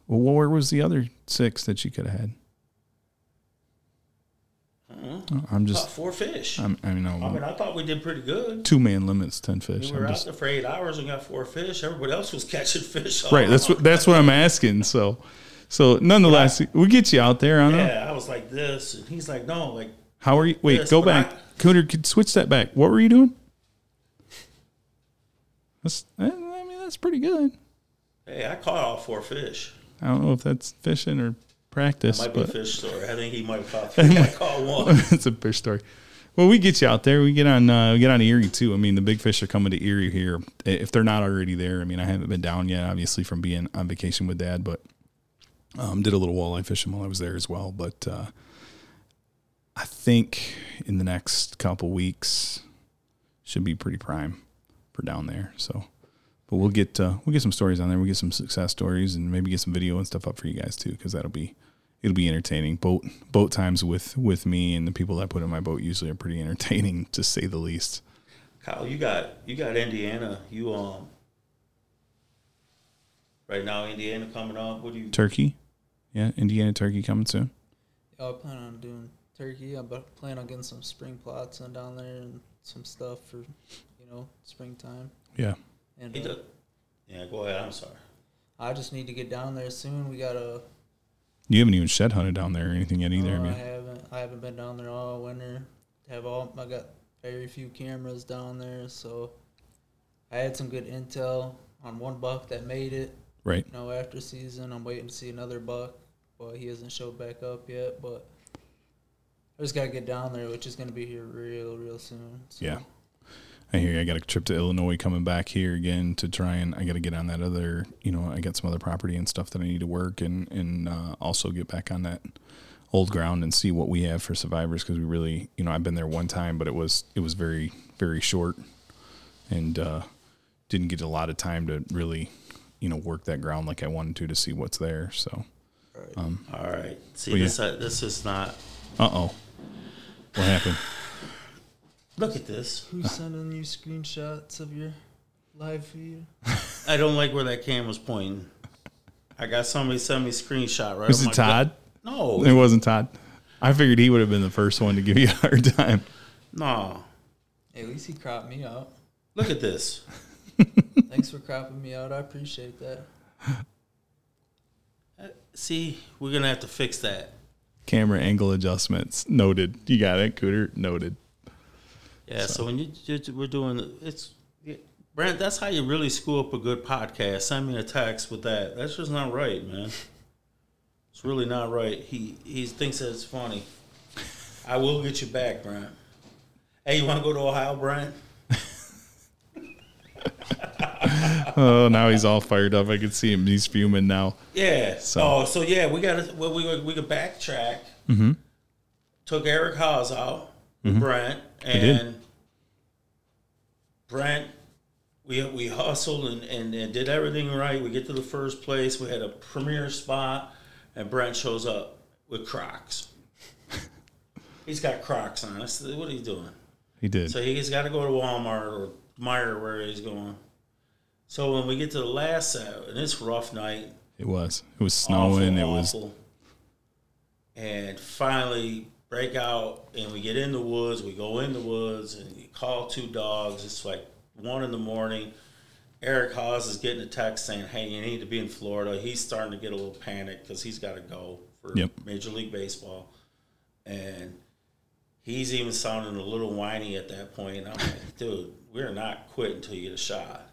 Well, where was the other six that you could have had? Uh, I'm Caught just. four fish. I'm, I mean, I no, mean, I thought we did pretty good. two man limits, ten fish. We were I'm out just, there for eight hours and got four fish. Everybody else was catching fish. all right. That's what. That's what I'm asking. So, so nonetheless, we get you out there. I don't know. Yeah, I was like this, and he's like, no, like How are you? Wait, Yes, go back. I- Cooter, could switch that back. What were you doing? That's. eh, I mean, that's pretty good. hey, I caught all four fish. I don't know if that's fishing or practice, Might be a fish story. I think he might have caught three. I caught one. it's a fish story. Well, we get you out there. We get on uh, we get on Erie too. I mean, the big fish are coming to Erie here if they're not already there. I mean, I haven't been down yet, obviously from being on vacation with Dad, but Um, did a little walleye fishing while I was there as well, but uh, I think in the next couple weeks should be pretty prime for down there. So, but we'll get uh, we'll get some stories on there. We'll get some success stories and maybe get some video and stuff up for you guys too, because that'll be it'll be entertaining. Boat boat times with with me and the people that put in my boat usually are pretty entertaining to say the least. Kyle, you got you got Indiana. You um right now Indiana coming up. What do you Turkey, yeah, Indiana turkey coming soon. Yeah, I plan on doing turkey. I bu- plan on getting some spring plots in down there and some stuff for, you know, springtime. Yeah, And he uh, does, Yeah, go ahead. I'm sorry. I just need to get down there soon. We gotta. you haven't even shed hunted down there or anything yet either. no, have I you? haven't. I haven't been down there all winter. Have all. I got very few cameras down there, so I had some good intel on one buck that made it. Right. You know, after season, I'm waiting to see another buck. Well, he hasn't showed back up yet, but I just gotta get down there, which is gonna be here real, real soon. So. Yeah. I hear you. I got a trip to Illinois coming back here again to try and I got to get on that other, you know, I got some other property and stuff that I need to work and and uh, also get back on that old ground and see what we have for survivors because we really, you know, I've been there one time, but it was it was very very short and uh, didn't get a lot of time to really, you know, work that ground like I wanted to to see what's there. So, All right. See, Well, yeah. this uh, this is not. uh oh, what happened? Look at this. Who's uh. sending you screenshots of your live feed? I don't like where that camera's pointing. I got somebody send me a screenshot right. Was it Todd? gu- No, It wasn't Todd. I figured he would have been the first one to give you a hard time. no. At least he cropped me out. Look at this. Thanks for cropping me out. I appreciate that. Uh, see, we're gonna have to fix that. Camera angle adjustments noted. You got it, Cooter. Noted. Yeah. So, when you, you we're doing it's. Brent, that's how you really screw up a good podcast. Send me a text with that. That's just not right, man. It's really not right. He he thinks that it's funny. I will get you back, Brent. Hey, you want to go to Ohio, Brent? Oh, now he's all fired up. I can see him. He's fuming now. Yeah. So- Oh, so yeah, we got to well, we we could backtrack. Mm-hmm. Took Eric Haase out, Brent, Mm-hmm. did. and Brent. We we hustled and, and, and did everything right. We get to the first place. We had a premier spot, and Brent shows up with Crocs. He's got Crocs on. I said, "What are you doing?" He did. So he's got to go to Walmart or Meijer, where he's going. So when we get to the last set, and it's rough night, It was. It was snowing. it was. awful. And finally break out and we get in the woods. We go in the woods and you call two dogs. It's like one in the morning. Eric Haase is getting a text saying, "Hey, you need to be in Florida." He's starting to get a little panicked because he's got to go for Yep. Major League Baseball, and he's even sounding a little whiny at that point. I'm like, "Dude, we're not quitting until you get a shot."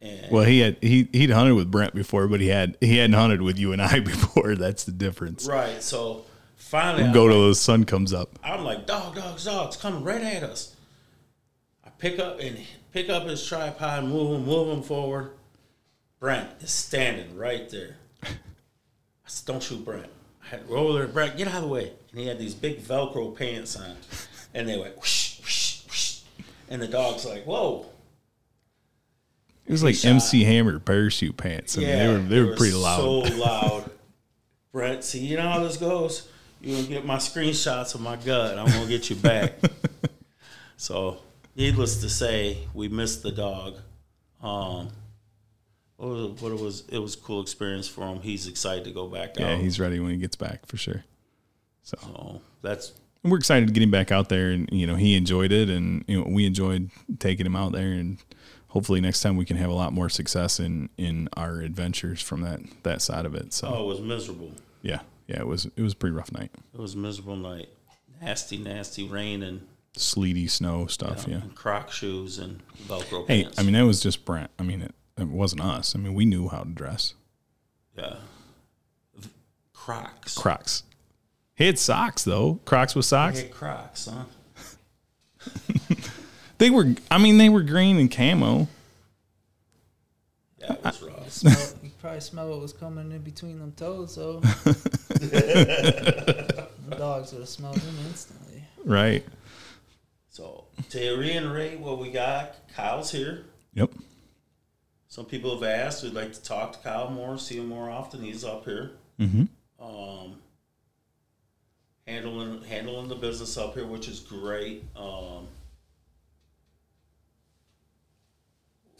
And Well, he had he he'd hunted with Brent before, but he had he hadn't hunted with you and I before. That's the difference. right, so finally, We'll I'm go like- till the sun comes up. I'm like, dog, dogs, dogs, coming right at us. I pick up and pick up his tripod, move him, move him forward. Brent is standing right there. I said, don't shoot Brent. I had to roll there, Brent, get out of the way. And he had these big Velcro pants on. And they went whoosh, whoosh, whoosh. And the dog's like, whoa. It was like shot. MC Hammer parachute pants. I mean, they were they were pretty loud. So loud. Brent, see, you know how this goes. You're gonna get my screenshots of my gut. I'm gonna get you back. so, needless to say, we missed the dog. Um, what was it, what it was? It was a cool experience for him. He's excited to go back yeah, out. Yeah, he's ready when he gets back for sure. So so that's and we're excited to get him back out there, and you know he enjoyed it, and you know we enjoyed taking him out there, and hopefully next time we can have a lot more success in in our adventures from that that side of it. So oh, it was miserable. yeah, yeah, it was it was a pretty rough night, It was a miserable night. Nasty, nasty rain and, sleety snow stuff. Yeah. and Croc shoes and Velcro Hey, pants. I mean that was just Brent. I mean it, it wasn't us. I mean we knew how to dress. yeah, Crocs. Crocs. He had socks though. Crocs with socks. Crocs, huh? They were. I mean they were green and camo. Yeah, That was rough. Smell, you probably smell what was coming in between them toes, so the dogs would have smelled him instantly. Right. So to reiterate what we got, Kyle's here. Yep. Some people have asked. We'd like to talk to Kyle more, see him more often. He's up here, Mm-hmm. um, handling handling the business up here, which is great. Um,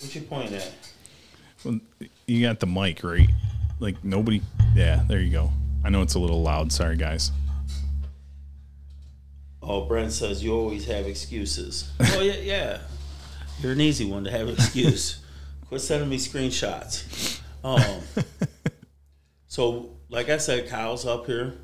what you point at? Well, you got the mic right. Like nobody. Yeah. There you go. I know it's a little loud. Sorry, guys. Oh, Brent says you always have excuses. oh yeah, yeah. You're an easy one to have an excuse. Quit sending me screenshots. Um, so, like I said, Kyle's up here.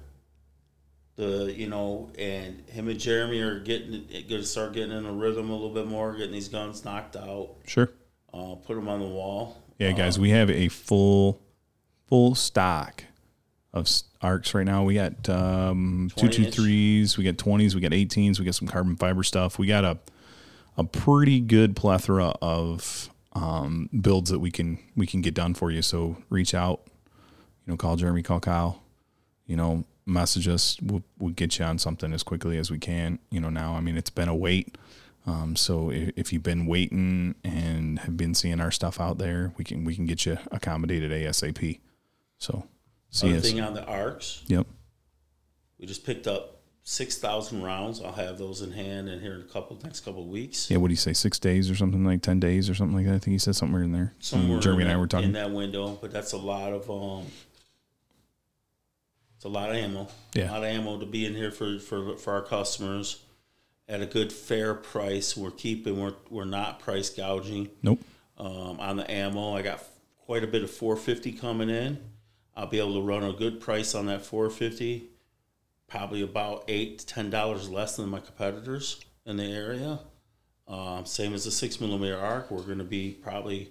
The you know, and him and Jeremy are getting going to start getting in a rhythm a little bit more, getting these guns knocked out. Sure. Uh, put them on the wall. Yeah, guys, we have a full, full stock of arcs right now. We got um, two 20 two inch. threes, we got twenties, we got eighteens, we got some carbon fiber stuff. We got a a pretty good plethora of um, builds that we can we can get done for you. So reach out, you know, call Jeremy, call Kyle, you know, message us. We'll, we'll get you on something as quickly as we can. You know, now I mean it's been a wait. Um, so if, if you've been waiting and have been seeing our stuff out there, we can we can get you accommodated ASAP. So see Other us. thing on the arcs, Yep. we just picked up six thousand rounds. I'll have those in hand in here in a couple next couple of weeks. Yeah. What do you say? Six days or something like ten days or something like that. I think he said somewhere in there. somewhere Jeremy and I were talking. in that window, but that's a lot of um, it's a lot of ammo. Yeah. a lot of ammo to be in here for for for our customers at a good fair price. We're keeping we're we're not price gouging Nope. um, on the ammo. I got quite a bit of 450 coming in. I'll be able to run a good price on that 450. Probably about eight to ten dollars less than my competitors in the area. Um, same as the six millimeter arc, we're going to be probably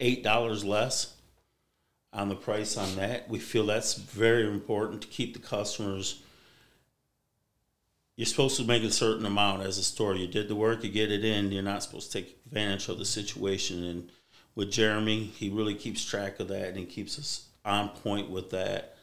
eight dollars less on the price on that. We feel that's very important to keep the customers. You're supposed to make a certain amount as a store. You did the work, you get it in. You're not supposed to take advantage of the situation. And with Jeremy, he really keeps track of that and he keeps us on point with that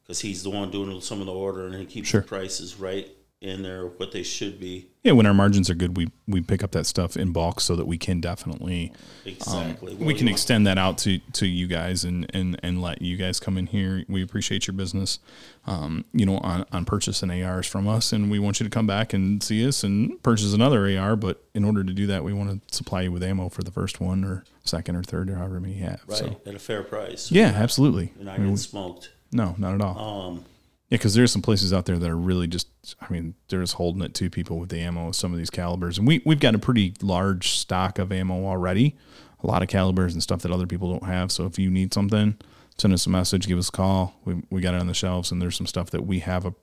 because he's the one doing some of the order and he keeps Sure. the prices right in there what they should be. Yeah. When our margins are good, we we pick up that stuff in bulk so that we can definitely Exactly. we can extend that out to, to you guys and, and, and let you guys come in here. We appreciate your business, um, you know, on, on purchasing ARs from us. And we want you to come back and see us and purchase another AR. But in order to do that, we want to supply you with ammo for the first one or second or third or however many you have. right So, at a fair price. yeah, absolutely. You're not I mean, getting smoked. no, not at all. Um, Yeah, because there's some places out there that are really just, I mean, they're just holding it to people with the ammo, some of these calibers. And we, we've got a pretty large stock of ammo already, a lot of calibers and stuff that other people don't have. So if you need something, send us a message, give us a call. We, we got it on the shelves, and there's some stuff that we have a,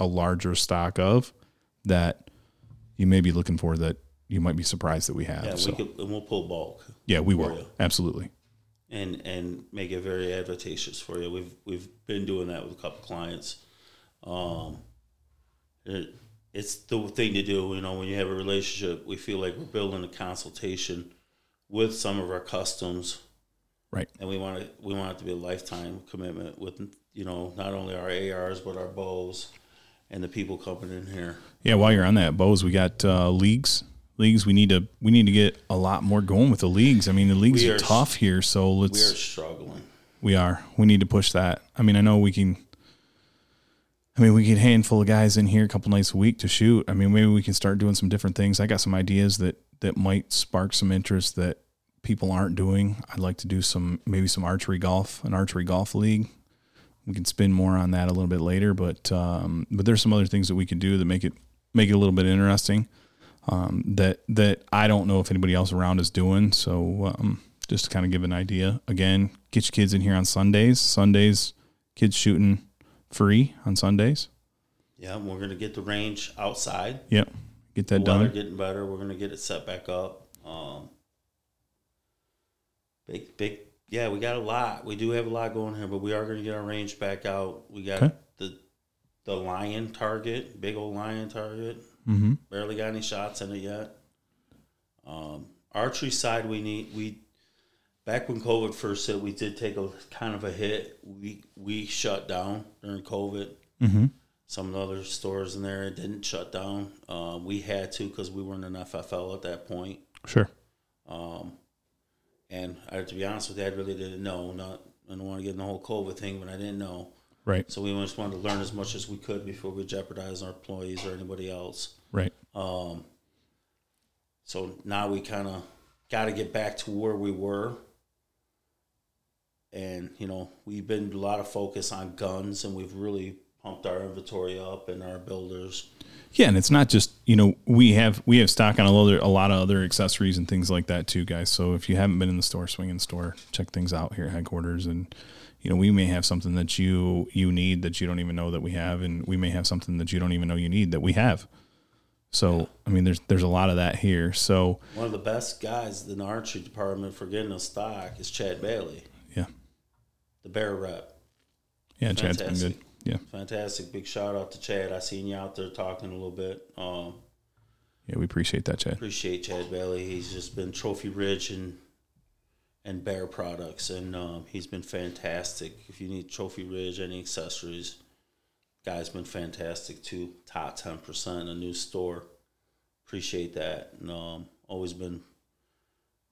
a larger stock of that you may be looking for that you might be surprised that we have. yeah, so, we could, and we'll pull bulk yeah, we will. you. Absolutely. and and make it very advantageous for you. We've we've been doing that with a couple clients. Um, it, it's the thing to do. You know, when you have a relationship, we feel like we're building a consultation with some of our customs, Right. and we want it we want it to be a lifetime commitment with you know not only our ARs but our bows and the people coming in here. Yeah, while you're on that, Bose, we got uh, leagues. Leagues. We need to we need to get a lot more going with the leagues. I mean, the leagues are, are- tough here, so let's. We are struggling. we are we need to push that. I mean, I know we can. I mean, we get a handful of guys in here a couple nights a week to shoot. I mean, maybe we can start doing some different things. I got some ideas that that might spark some interest that people aren't doing. I'd like to do some maybe some archery golf, an archery golf league. We can spin more on that a little bit later, but um, but there's some other things that we could do that make it make it a little bit interesting. Um, that that I don't know if anybody else around is doing. So um, just to kind of give an idea, again, get your kids in here on Sundays. Sundays, kids shooting free on Sundays. Yeah, we're gonna get the range outside. Yep, get that the weather done. getting better. We're gonna get it set back up. Um, big, big, yeah, we got a lot. We do have a lot going here, but we are gonna get our range back out. We got Okay. the the lion target, big old lion target. Mm-hmm. Barely got any shots in it yet. Um, archery side, we need we back when COVID first hit, we did take a kind of a hit. We we shut down during COVID. Mm-hmm. Some of the other stores in there didn't shut down. Um, we had to because we weren't an FFL at that point. Sure. Um, and I, to be honest with you, I really didn't know. Not I don't want to get in the whole COVID thing, but I didn't know. Right. So we just wanted to learn as much as we could before we jeopardize our employees or anybody else. Right. Um, so now we kind of got to get back to where we were. And, you know, we've been a lot of focus on guns and we've really pumped our inventory up and our builders. Yeah, and it's not just you know we have we have stock on a lot, a lot of other accessories and things like that too, guys. So if you haven't been in the store, swing in store, check things out here at headquarters, and you know we may have something that you you need that you don't even know that we have, and we may have something that you don't even know you need that we have. So I mean, there's there's a lot of that here. So One of the best guys in the archery department for getting us stock is Chad Bailey, yeah, the bear rep. yeah, Chad's been good. Yeah, Fantastic. Big shout out to Chad. I seen you out there talking a little bit. Um, yeah, we appreciate that, Chad. appreciate Chad Bailey. He's just been Trophy Ridge and and bear products, and um, he's been fantastic. If you need trophy ridge, any accessories, guy's been fantastic too. Top ten percent, a new store. Appreciate that, and um, always been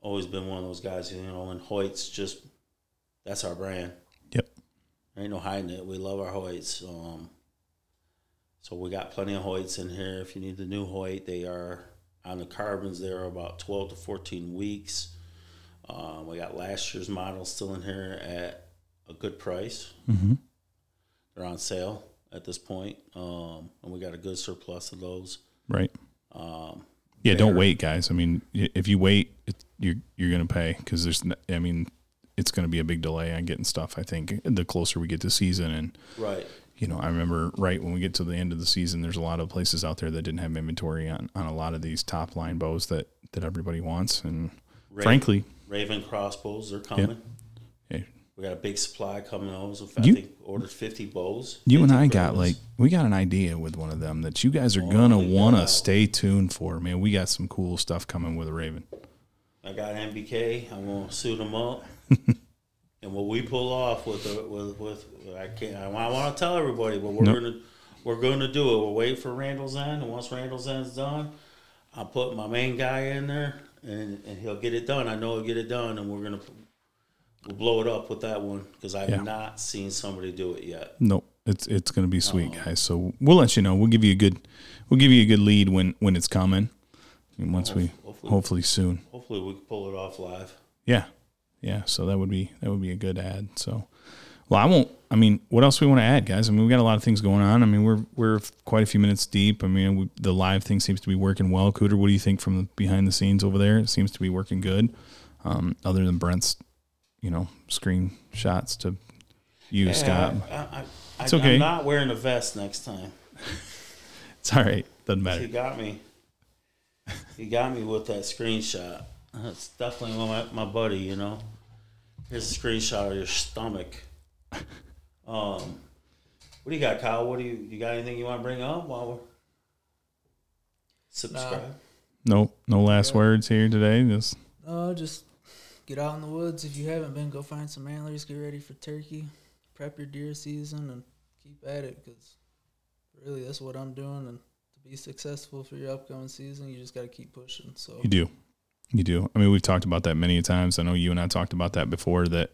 always been one of those guys. You know, and Hoyt's just that's our brand. Yep. There Ain't no hiding it. We love our Hoyts. Um, so we got plenty of Hoyts in here. If you need the new Hoyt, they are on the carbons. They are about twelve to fourteen weeks. Um, we got last year's models still in here at a good price. Mm-hmm. They're on sale at this point, um, and we got a good surplus of those. Right. Um, Yeah, don't wait, guys. I mean, if you wait, it, you're you're gonna pay because there's. I mean, it's gonna be a big delay on getting stuff. I think the closer we get to season, and right. you know, I remember right when we get to the end of the season, there's a lot of places out there that didn't have inventory on on a lot of these top line bows that that everybody wants, and Raven, frankly, Raven crossbows they're coming. hey, We got a big supply coming. In fact, You- they ordered fifty bows. you and 50 I got like we got an idea with one of them that you guys are Oh gonna want to stay tuned for. Man, we got some cool stuff coming with a Raven. I got MBK. I'm gonna suit them up. and what we pull off with the, with with I can't. I, want to tell everybody, but we're Nope. gonna we're gonna do it. We're waiting for Randall's end, and once Randall's end's done, I'll put my main guy in there, and and he'll get it done. I know he'll get it done, and we're gonna we'll blow it up with that one because I've Yeah. not seen somebody do it yet. Nope. It's it's gonna be sweet, Oh. guys. So we'll let you know. We'll give you a good we'll give you a good lead when when it's coming. And once we Hopefully. hopefully soon. Hopefully, we can pull it off live. Yeah. Yeah. So that would be that would be a good ad. So well I won't I mean, what else we want to add, guys? I mean, we've got a lot of things going on. I mean, we're we're quite a few minutes deep. I mean, we, the live thing seems to be working well. Cooter, what do you think from the behind the scenes over there? It seems to be working good. Um, other than Brent's, you know, screenshots to you, Scott. I, I, I, It's okay. I'm not wearing a vest next time. It's all right. Doesn't matter. You got me. You got me with that screenshot. That's definitely my, my buddy, you know. Here's a screenshot of your stomach. Um, what do you got, Kyle? What do you you got? Anything you want to bring up while we're subscribe? No, no last Yeah. words here today. Just No, just get out in the woods. If you haven't been, go find some antlers. Get ready for turkey. Prep your deer season and keep at it because really that's what I'm doing. And to be successful for your upcoming season, you just got to keep pushing. So You do. You do. I mean, we've talked about that many times. I know you and I talked about that before that,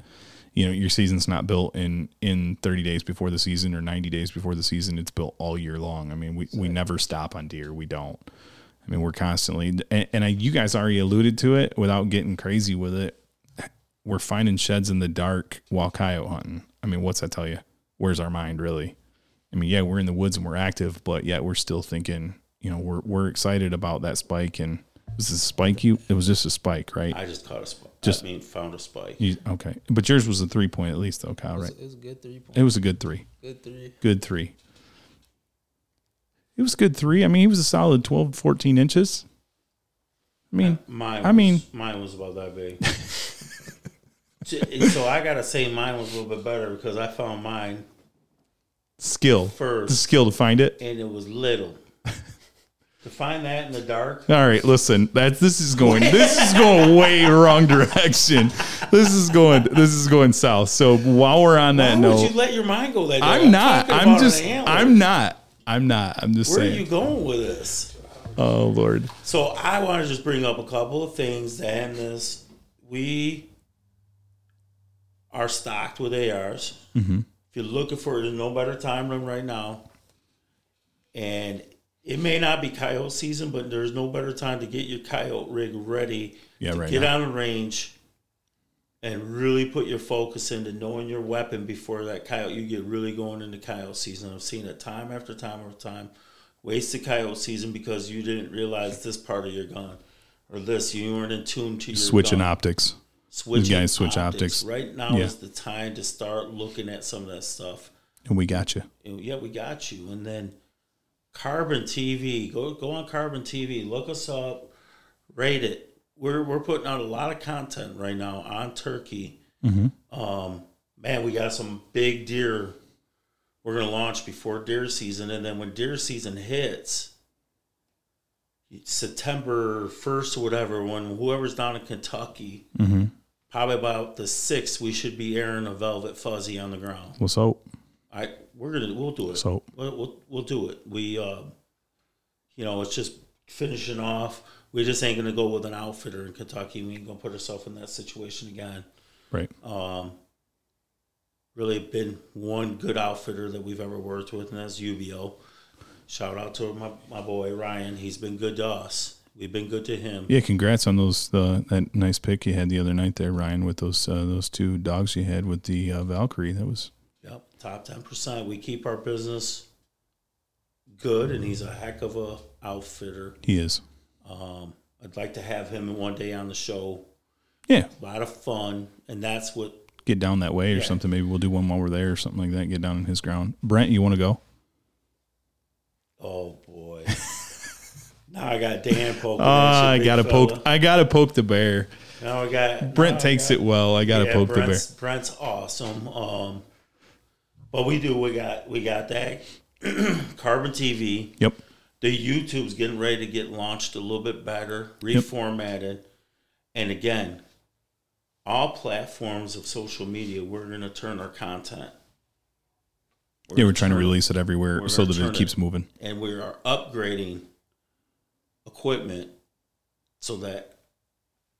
you know, your season's not built in, in 30 days before the season or 90 days before the season. It's built all year long. I mean, we, we never stop on deer. We don't. I mean, we're constantly, and, and I, you guys already alluded to it without getting crazy with it. We're finding sheds in the dark while coyote hunting. I mean, what's that tell you? Where's our mind really? I mean, yeah, we're in the woods and we're active, but yet we're still thinking, you know, we're, we're excited about that spike and, was this a spike you? It was just a spike, right? I just caught a spike. Just- I mean, found a spike. You, okay, but yours was a three point at least, though, Kyle. it was, Right? it was a good three point. It was a good three. good three. Good three. It was a good three. I mean, he was a solid 12, 14 inches. I mean, uh, Mine. I was- mean- mine was about that big. so I gotta say, mine was a little bit better because I found mine skill. The first, skill to find it. and it was little. To find that in the dark. All right, listen. That's this is going this is going way wrong direction. This is going this is going south. So while we're on that Why note, would you let your mind go that? I'm way? not. I'm just. I'm not. I'm not. I'm just Where are you going with this? oh Lord. So I want to just bring up a couple of things that in this we are stocked with ARs. Mm-hmm. If you're looking for it, there's no better time than right now. And it may not be coyote season, but there's no better time to get your coyote rig ready Yeah, to right get now. on the range and really put your focus into knowing your weapon before that coyote you get really going into coyote season. I've seen it time after time after time. Wasted coyote season because you didn't realize this part of your gun or this. You weren't in tune to your Switching gun. optics. Switching guys switch optics. Right now Yeah. is the time to start looking at some of that stuff. And we got you. And yeah, we got you. And then Carbon TV, go go on Carbon TV, look us up, rate it. We're we're putting out a lot of content right now on turkey. Um, man, we got some big deer. We're gonna launch before deer season, and then when deer season hits, September first or whatever, when whoever's down in Kentucky, Mm-hmm. probably about the sixth, we should be airing a velvet fuzzy on the ground. What's up? I we're gonna we'll do it. So- we'll we'll, we'll do it. We uh, you know, it's just finishing off. We just ain't gonna go with an outfitter in Kentucky. We ain't gonna put ourselves in that situation again. Right. Um, really been one good outfitter that we've ever worked with, and that's UBO. Shout out to my, my boy Ryan. He's been good to us. We've been good to him. Yeah. Congrats on those. Uh, that nice pick you had the other night there, Ryan, with those uh, those two dogs you had with the uh, Valkyrie. That was top ten percent. We keep our business good, and he's a heck of a outfitter. he is. Um, I'd like to have him one day on the show. Yeah. A lot of fun, and that's what. Get down that way or Yeah. something. Maybe we'll do one while we're there or something like that. Get down in his ground. Brent, you want to go? Oh boy! now I got Dan poking. You, I gotta fella. poke. I gotta poke the bear. Now I got Brent I takes got- it well. I gotta yeah, poke the bear. Brent's, Brent's awesome. Um, but we do. We got we got that Carbon TV. Yep. the YouTube's getting ready to get launched a little bit better, reformatted. And again, all platforms of social media, we're going to turn our content. Yeah, gonna we're trying to release it everywhere so that it keeps it. moving. And we are upgrading equipment so that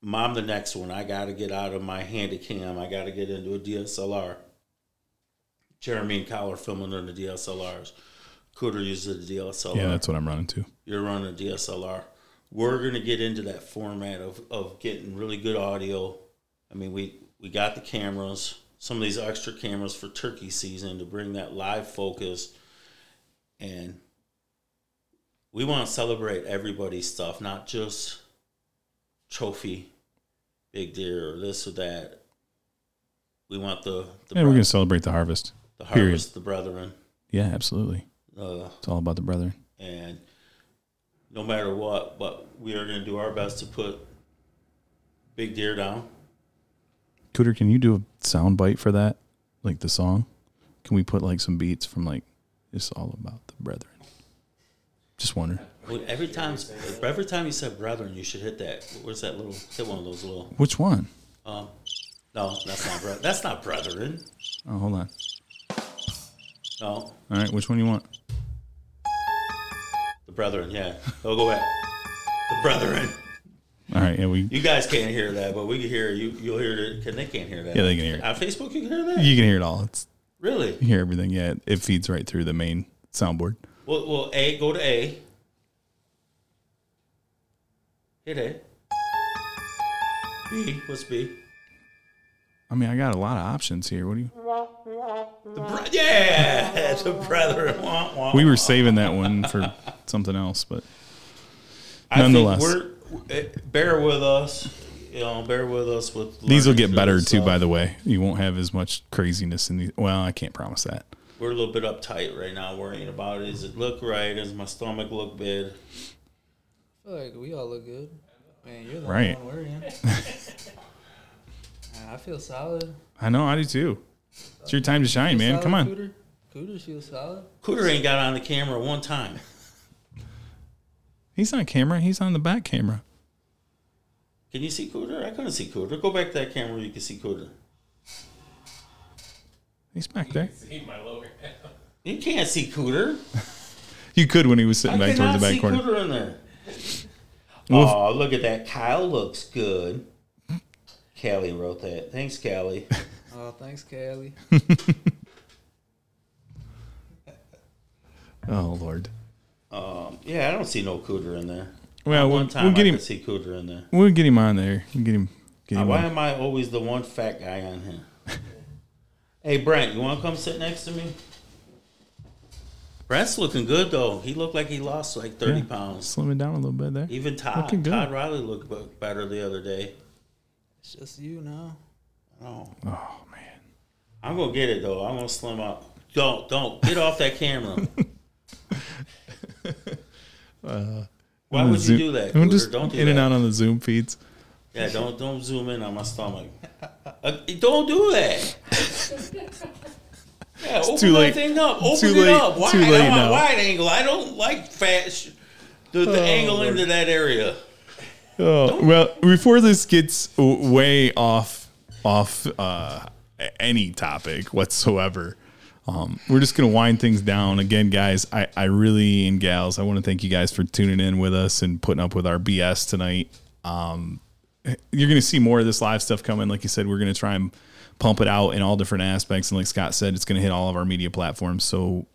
mom, the next one, I got to get out of my handy cam. I got to get into a DSLR. Jeremy and Kyle are filming on the DSLRs. Cooter uses the DSLR Yeah, that's what I'm running to. you're running a DSLR. We're gonna get into that format of, of getting really good audio. I mean, we we got the cameras, some of these extra cameras for turkey season to bring that live focus, and we want to celebrate everybody's stuff, not just trophy, big deer or this or that. We want the the, Yeah, we're gonna celebrate the harvest. The period. harvest, the brethren. Yeah, absolutely. Uh, It's all about the brethren. and no matter what, but we are going to do our best to put big deer down. Cooter, can you do a sound bite for that? Like the song? Can we put like some beats from like it's all about the brethren? Just wondering. Well, Every time, every time you said brethren, you should hit that. Where's that little? Hit one of those little. Which one? Um, no, that's not bre- That's not brethren. Oh, hold on. No, All right, which one do you want? the brethren. Yeah, they'll go back. The brethren. All right, yeah, we You guys can't hear that, but we can hear you. You'll hear it. Can they can't hear that? Yeah, they can hear it. On Facebook, you can hear that. you can hear it all. It's Really? you hear everything. Yeah, it feeds right through the main soundboard. Well, well, A, go to A. Hit A. B, what's B? I mean, I got a lot of options here. What do you? The bre- yeah, the brethren. Wah, wah, We were saving that one for something else, but I think nonetheless. we're eh, bear with us. You know, bear with us with these will get better too. stuff. By the way, you won't have as much craziness in these. Well, I can't promise that. We're a little bit uptight right now, worrying about it. Does it look right? Does my stomach look big? I feel like we all look good. Man, you're the Right. one worrying. Man, I feel solid. I know. I do too. It's your time to shine, Feel man. solid, Come on. Cooter? Cooter feels solid. Cooter ain't got on the camera one time. He's on camera. He's on the back camera. Can you see Cooter? I couldn't see Cooter. Go back to that camera where you can see Cooter. He's back there. See my lower half. You can't see Cooter. You could when he was I sitting back towards the back see corner. Cooter in there. Oh, look at that. Kyle looks good. Callie wrote that. Thanks, Callie. Oh, thanks, Callie. Oh Lord. Um, yeah, I don't see no Cooter in there. Well, One we'll, time we'll get I him. could see Cooter in there. We'll get him on there. We'll get him. Get Uh, him. why on. am I always the one fat guy on here? hey, Brent, you want to come sit next to me? Brent's looking good though. He looked like he lost like thirty Yeah. pounds. Slimming down a little bit there. Even Todd, Looking good. Todd Riley looked better the other day. It's just you now. Oh, Oh man. I'm gonna get it though. I'm gonna slim up. Don't, don't get off that camera. Why would you do that? I'm just don't do in that. and out on the Zoom feeds. Yeah, don't don't zoom in on my stomach. Uh, don't do that. Yeah, open too that late. thing up. Open Too it late. up. Wide. Too I late want now. wide angle. I don't like fat. Sh- the the Oh, angle into that area. Oh well, before this gets way off off uh, any topic whatsoever, um, we're just gonna wind things down again, guys. I I really and gals, I want to thank you guys for tuning in with us and putting up with our BS tonight. Um, you're gonna see more of this live stuff coming. Like you said, we're gonna try and pump it out in all different aspects, and like Scott said, it's gonna hit all of our media platforms. So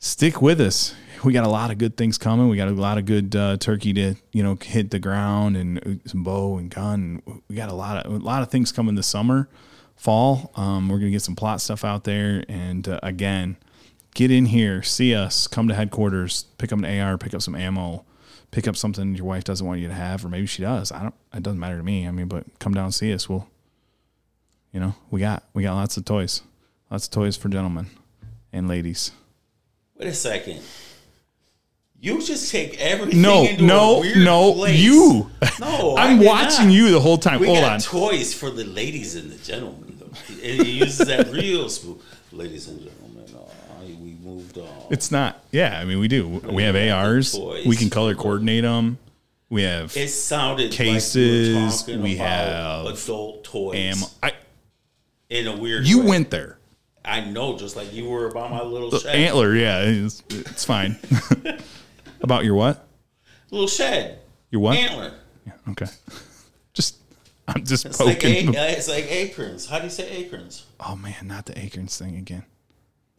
stick with us. We got a lot of good things coming. We got a lot of good uh, turkey to you know hit the ground and uh, some bow and gun. We got a lot of a lot of things coming this summer, fall. Um, we're gonna get some plot stuff out there, and uh, again, get in here, see us, come to headquarters, pick up an AR, pick up some ammo, pick up something your wife doesn't want you to have, or maybe she does. I don't. It doesn't matter to me. I mean, but come down and see us. We'll, you know, we got we got lots of toys, lots of toys for gentlemen and ladies. Wait a second. You just take everything No, no, no, place. you. No, I'm watching not. you the whole time. We Hold got on. toys for the ladies and the gentlemen. though. He uses that real smooth. Ladies and gentlemen, uh, we moved on. It's not. Yeah, I mean, we do. We have ARs. We can color coordinate them. We have It sounded Cases, like you were talking we about have adult toys ammo. I, in a weird. you way. went there. I know, just like you were about my little. Antler. Yeah, it's, it's fine. About your what? little shed. Your what? Antler. Yeah, okay. Just, I'm just It's like, poking. a, it's like acorns. How do you say acorns? oh man, not the acorns thing again.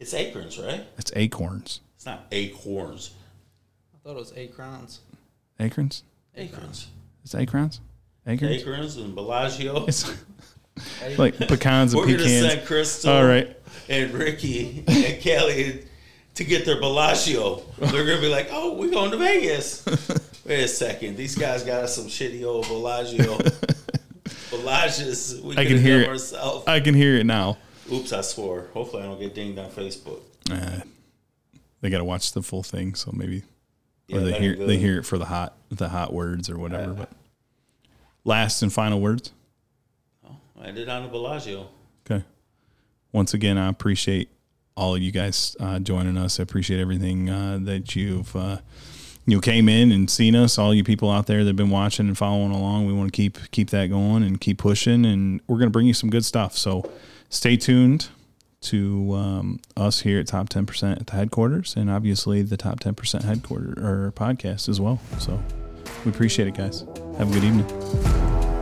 It's acorns, right? It's acorns. It's not acorns. I thought it was eight crowns. Acorns. Acorns. It's acorns. Acorns. Acorns and Bellagio. It's like pecans and We're gonna pecans. send Crystal All right. and Ricky and Kelly to get their Bellagio. They're gonna be like, "Oh, we're going to Vegas." Wait a second, these guys got us some shitty old Bellagio. Bellagios, we I can hear it. ourselves. I can hear it now. Oops, I swore. Hopefully, I don't get dinged on Facebook. Uh, they got to watch the full thing, so maybe Yeah, or they hear they hear it for the hot the hot words or whatever. Yeah. But last and final words. I did on the Bellagio. Okay. Once again, I appreciate all of you guys uh, joining us. I appreciate everything uh, that you've uh, you know came in and seen us. All you people out there that've been watching and following along. We want to keep keep that going and keep pushing, and we're going to bring you some good stuff. So stay tuned to um, us here at Top Ten Percent at the headquarters, and obviously the Top Ten Percent headquarter or podcast as well. So we appreciate it, guys. Have a good evening.